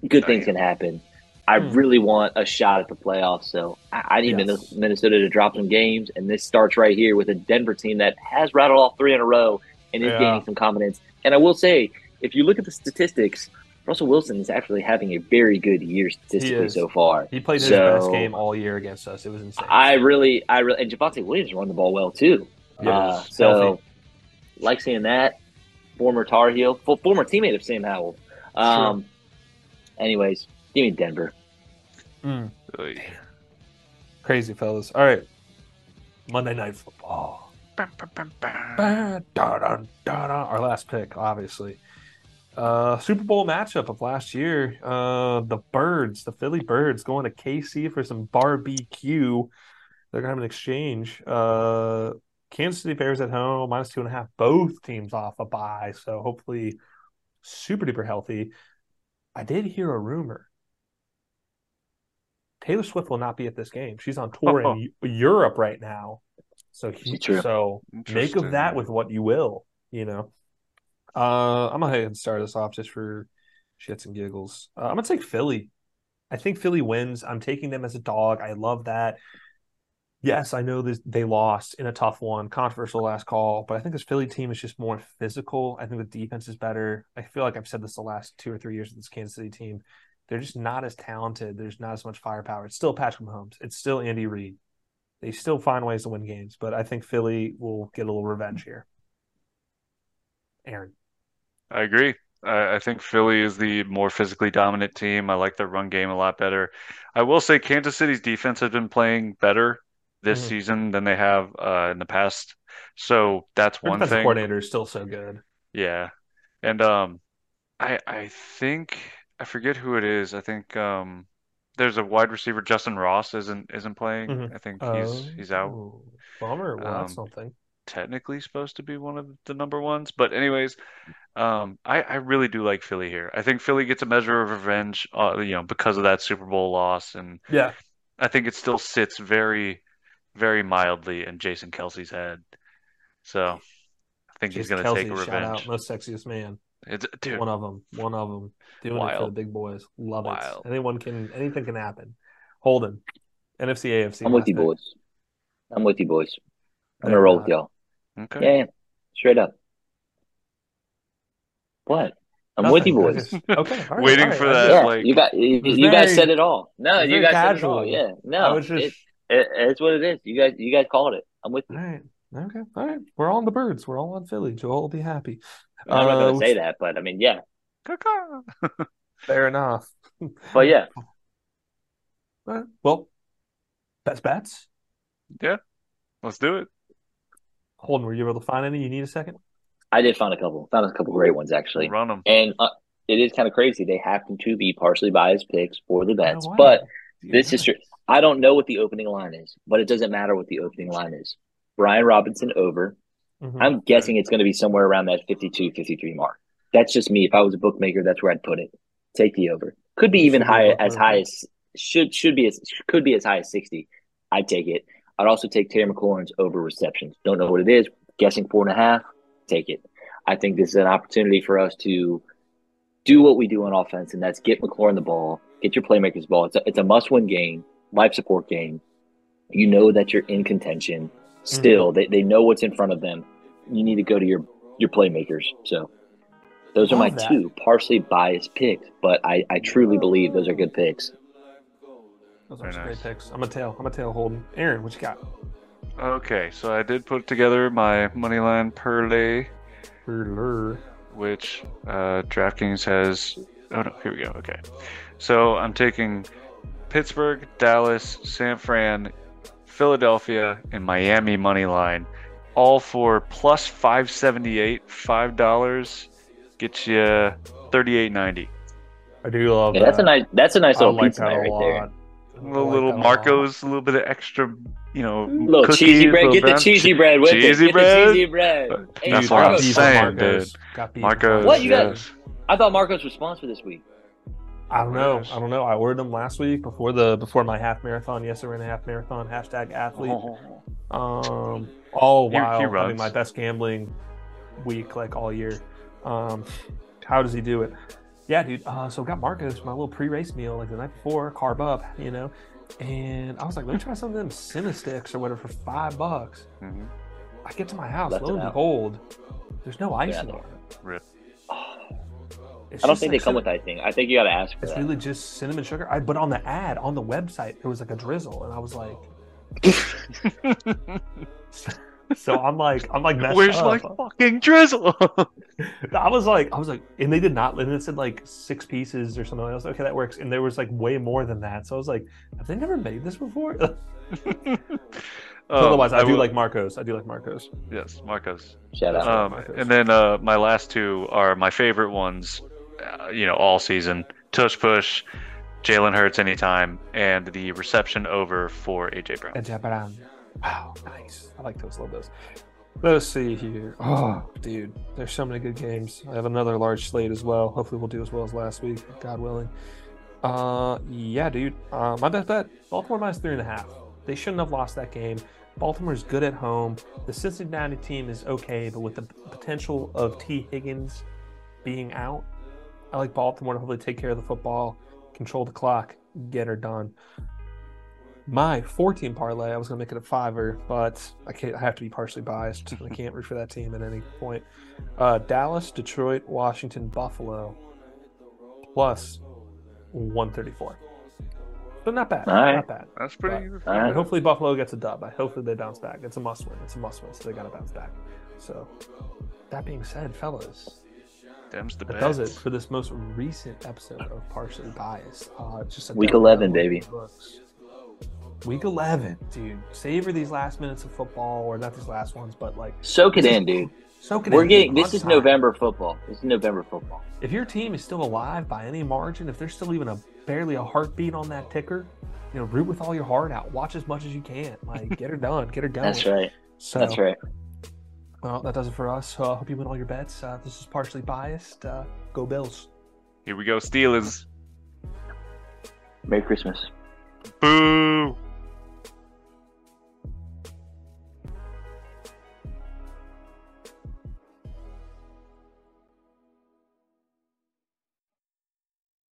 Good things can happen. I Hmm. really want a shot at the playoffs, so I, I need Yes. Minnesota to drop some games, and this starts right here with a Denver team that has rattled off three in a row and is Yeah. gaining some confidence. And I will say, if you look at the statistics, Russell Wilson is actually having a very good year statistically so far. He played his So- best game all year against us. It was insane. I really, I really, and Javonte Williams run the ball well too. Yeah, Uh, so, healthy. like seeing that former Tar Heel, former teammate of Sam Howell. Um, anyways, give me Denver. Mm, crazy fellas. All right. Monday night football. Bam, bam, bam, bam. Ba- da-dun, da-dun. Our last pick, obviously. Uh, Super Bowl matchup of last year. Uh, the Birds, the Philly Birds, going to KC for some barbecue. They're gonna have an exchange. Uh, Kansas City Bears at home, minus two and a half. Both teams off a bye, so hopefully super duper healthy. I did hear a rumor. Taylor Swift will not be at this game. She's on tour Oh. in Europe right now. So he, so make of that with what you will, you know. Uh, I'm gonna go ahead and start this off just for shits and giggles. Uh, I'm gonna take Philly. I think Philly wins. I'm taking them as a dog. I love that. Yes, I know this, they lost in a tough one, controversial last call, but I think this Philly team is just more physical. I think the defense is better. I feel like I've said this the last two or three years of this Kansas City team. They're just not as talented. There's not as much firepower. It's still Patrick Mahomes. It's still Andy Reid. They still find ways to win games, but I think Philly will get a little revenge here. Aaron. I agree. I think Philly is the more physically dominant team. I like their run game a lot better. I will say Kansas City's defense has been playing better this Mhm. season than they have uh, in the past. So that's Their one thing. coordinator is still so good. Yeah. And um I I think I forget who it is. I think um there's a wide receiver Justyn Ross isn't isn't playing. Mhm. I think he's he's out. Oh, Bummer. Well, that's Um, something. technically supposed to be one of the number ones. But anyways, um, I, I really do like Philly here. I think Philly gets a measure of revenge, uh, you know, because of that Super Bowl loss, and Yeah. I think it still sits very, very mildly in Jason Kelce's head. So I think he's gonna take a Kelce, shout out, revenge. most sexiest man. It's, dude, One of them. One of them. Doing it for the big boys. Love Wild. it. Anyone can. Anything can happen. Holden. NFC, AFC. I'm with you, boys. I'm with you, boys. I'm They're gonna roll not. with y'all. okay. Yeah, yeah. straight up. What? I'm with you, boys. just- [LAUGHS] okay. all right, Waiting all right. for I that, Yeah, like- you got you, It you guys said it all. No, you very guys said it all. casual. Yeah, I no, was just. it, it, it's what it is. You guys, you guys called it. I'm with All you. right. Okay. All right. We're all on the birds. We're all on Philly. Joel will be happy. I'm not Uh, gonna say that, but I mean, yeah, [LAUGHS] Fair enough. but yeah, [LAUGHS] All right. Well, best bets. Yeah. Let's do it. Holden, were you able to find any? You need a second? I did find a couple. Found a couple great ones actually, Run them. and uh, it is kind of crazy. They happen to be partially biased picks for the bets, wow. but Yeah. this is true. I don't know what the opening line is, but it doesn't matter what the opening line is. Brian Robinson over. Mhm. I'm guessing it's going to be somewhere around that 52, 53 mark. That's just me. If I was a bookmaker, that's where I'd put it. Take the over. Could be even should be a high as high as should should be as could be as high as 60. I'd take it. I'd also take Terry McLaurin's over receptions. Don't know what it is. Guessing four and a half. Take it. I think this is an opportunity for us to do what we do on offense, and that's get McLaurin the ball, get your playmakers ball. It's a, it's a must-win game, life support game. You know that you're in contention. Still, they, they know what's in front of them. You need to go to your your playmakers. So those are my that. two partially biased picks, but I, I truly believe those are good picks. Those are nice. great picks. I'm a tail. I'm a tail Holden. Aaron, what you got? Okay, so I did put together my moneyline parlay. Brrr. which uh, DraftKings has. Oh no, here we go. Okay, so I'm taking Pittsburgh, Dallas, San Fran, Philadelphia, and Miami money line, all for plus 578. Five dollars gets you 38.90. I do love Yeah, that. that's a nice that's a nice I little like pizza night right lot. there. I A like little, little that. Marcos, a little bit of extra, you know, Little cookies, cheesy bread. little Get the cheesy bread with cheesy it. Get the cheesy bread. Hey, That's Dude, what I'm Marcos, beef with saying, Marcos. dude. Got Marcos. What, you got- yes. I thought Marcos was sponsored this week. I don't know. I don't know. I ordered them last week before the before my half marathon. Yes, I ran a half marathon. Hashtag athlete. Um, all He- he while having my best gambling week like all year. Um, how does he do it? Yeah, dude. Uh, so got Marcos my little pre-race meal like the night before, carb up, you know. And I was like, let me try some of them cinna sticks or whatever for five bucks. Mhm. I get to my house, Left lo and out. behold, there's no ice Yeah. on it. Rip. It's I don't think like they come cin- with icing. I think you got to ask for It's that. really just cinnamon sugar. I, but on the ad, on the website, it was like a drizzle, and I was like, [LAUGHS] so I'm like, I'm like messed Where's up. my fucking drizzle? [LAUGHS] I was like, I was like, and they did not, and it said like six pieces or something. I was like, okay, that works. And there was like way more than that. So I was like, have they never made this before? [LAUGHS] Um, Otherwise, I, do will- like Marcos. I do like Marcos. yes, Marcos. Shout out. Um, Marcos. and then uh, my last two are my favorite ones, uh, you know, all season. Tush push, Jalen Hurts anytime, and the reception over for AJ Brown. And Japan. Wow, nice. I like those. Love those. Let's see here. Oh, dude, there's so many good games. I have another large slate as well. Hopefully, we'll do as well as last week, God willing. Uh, yeah, dude. Uh, my best bet: Baltimore minus three and a half. They shouldn't have lost that game. Baltimore is good at home. The Cincinnati team is okay, but with the potential of T. Higgins being out, I like Baltimore to hopefully take care of the football, control the clock, get her done. My 14 parlay, I was going to make it a fiver, but I can't. I have to be partially biased. I [LAUGHS] can't root for that team at any point. Uh, Dallas, Detroit, Washington, Buffalo, plus 134. So not bad. All right. Not bad. That's pretty. All And right. hopefully Buffalo gets a dub. I hopefully they bounce back. It's a must win. It's a must win. So they got to bounce back. So that being said, fellas, Them's the that bet. does it for this most recent episode of Partially Biased. Uh, just a Week 11, baby. books. Week 11, dude. Savor these last minutes of football, or not these last ones, but like Soak it in, dude. soak it We're in. getting this is Lunchtime. November football. This is November football. If your team is still alive by any margin, if there's still even a barely a heartbeat on that ticker, you know, root with all your heart out. Watch as much as you can. Like, get her done. Get her done. [LAUGHS] That's right. So, That's right. Well, that does it for us. Uh, hope you win all your bets. Uh, this is partially biased. Uh, go Bills. Here we go, Steelers. Merry Christmas. Boo.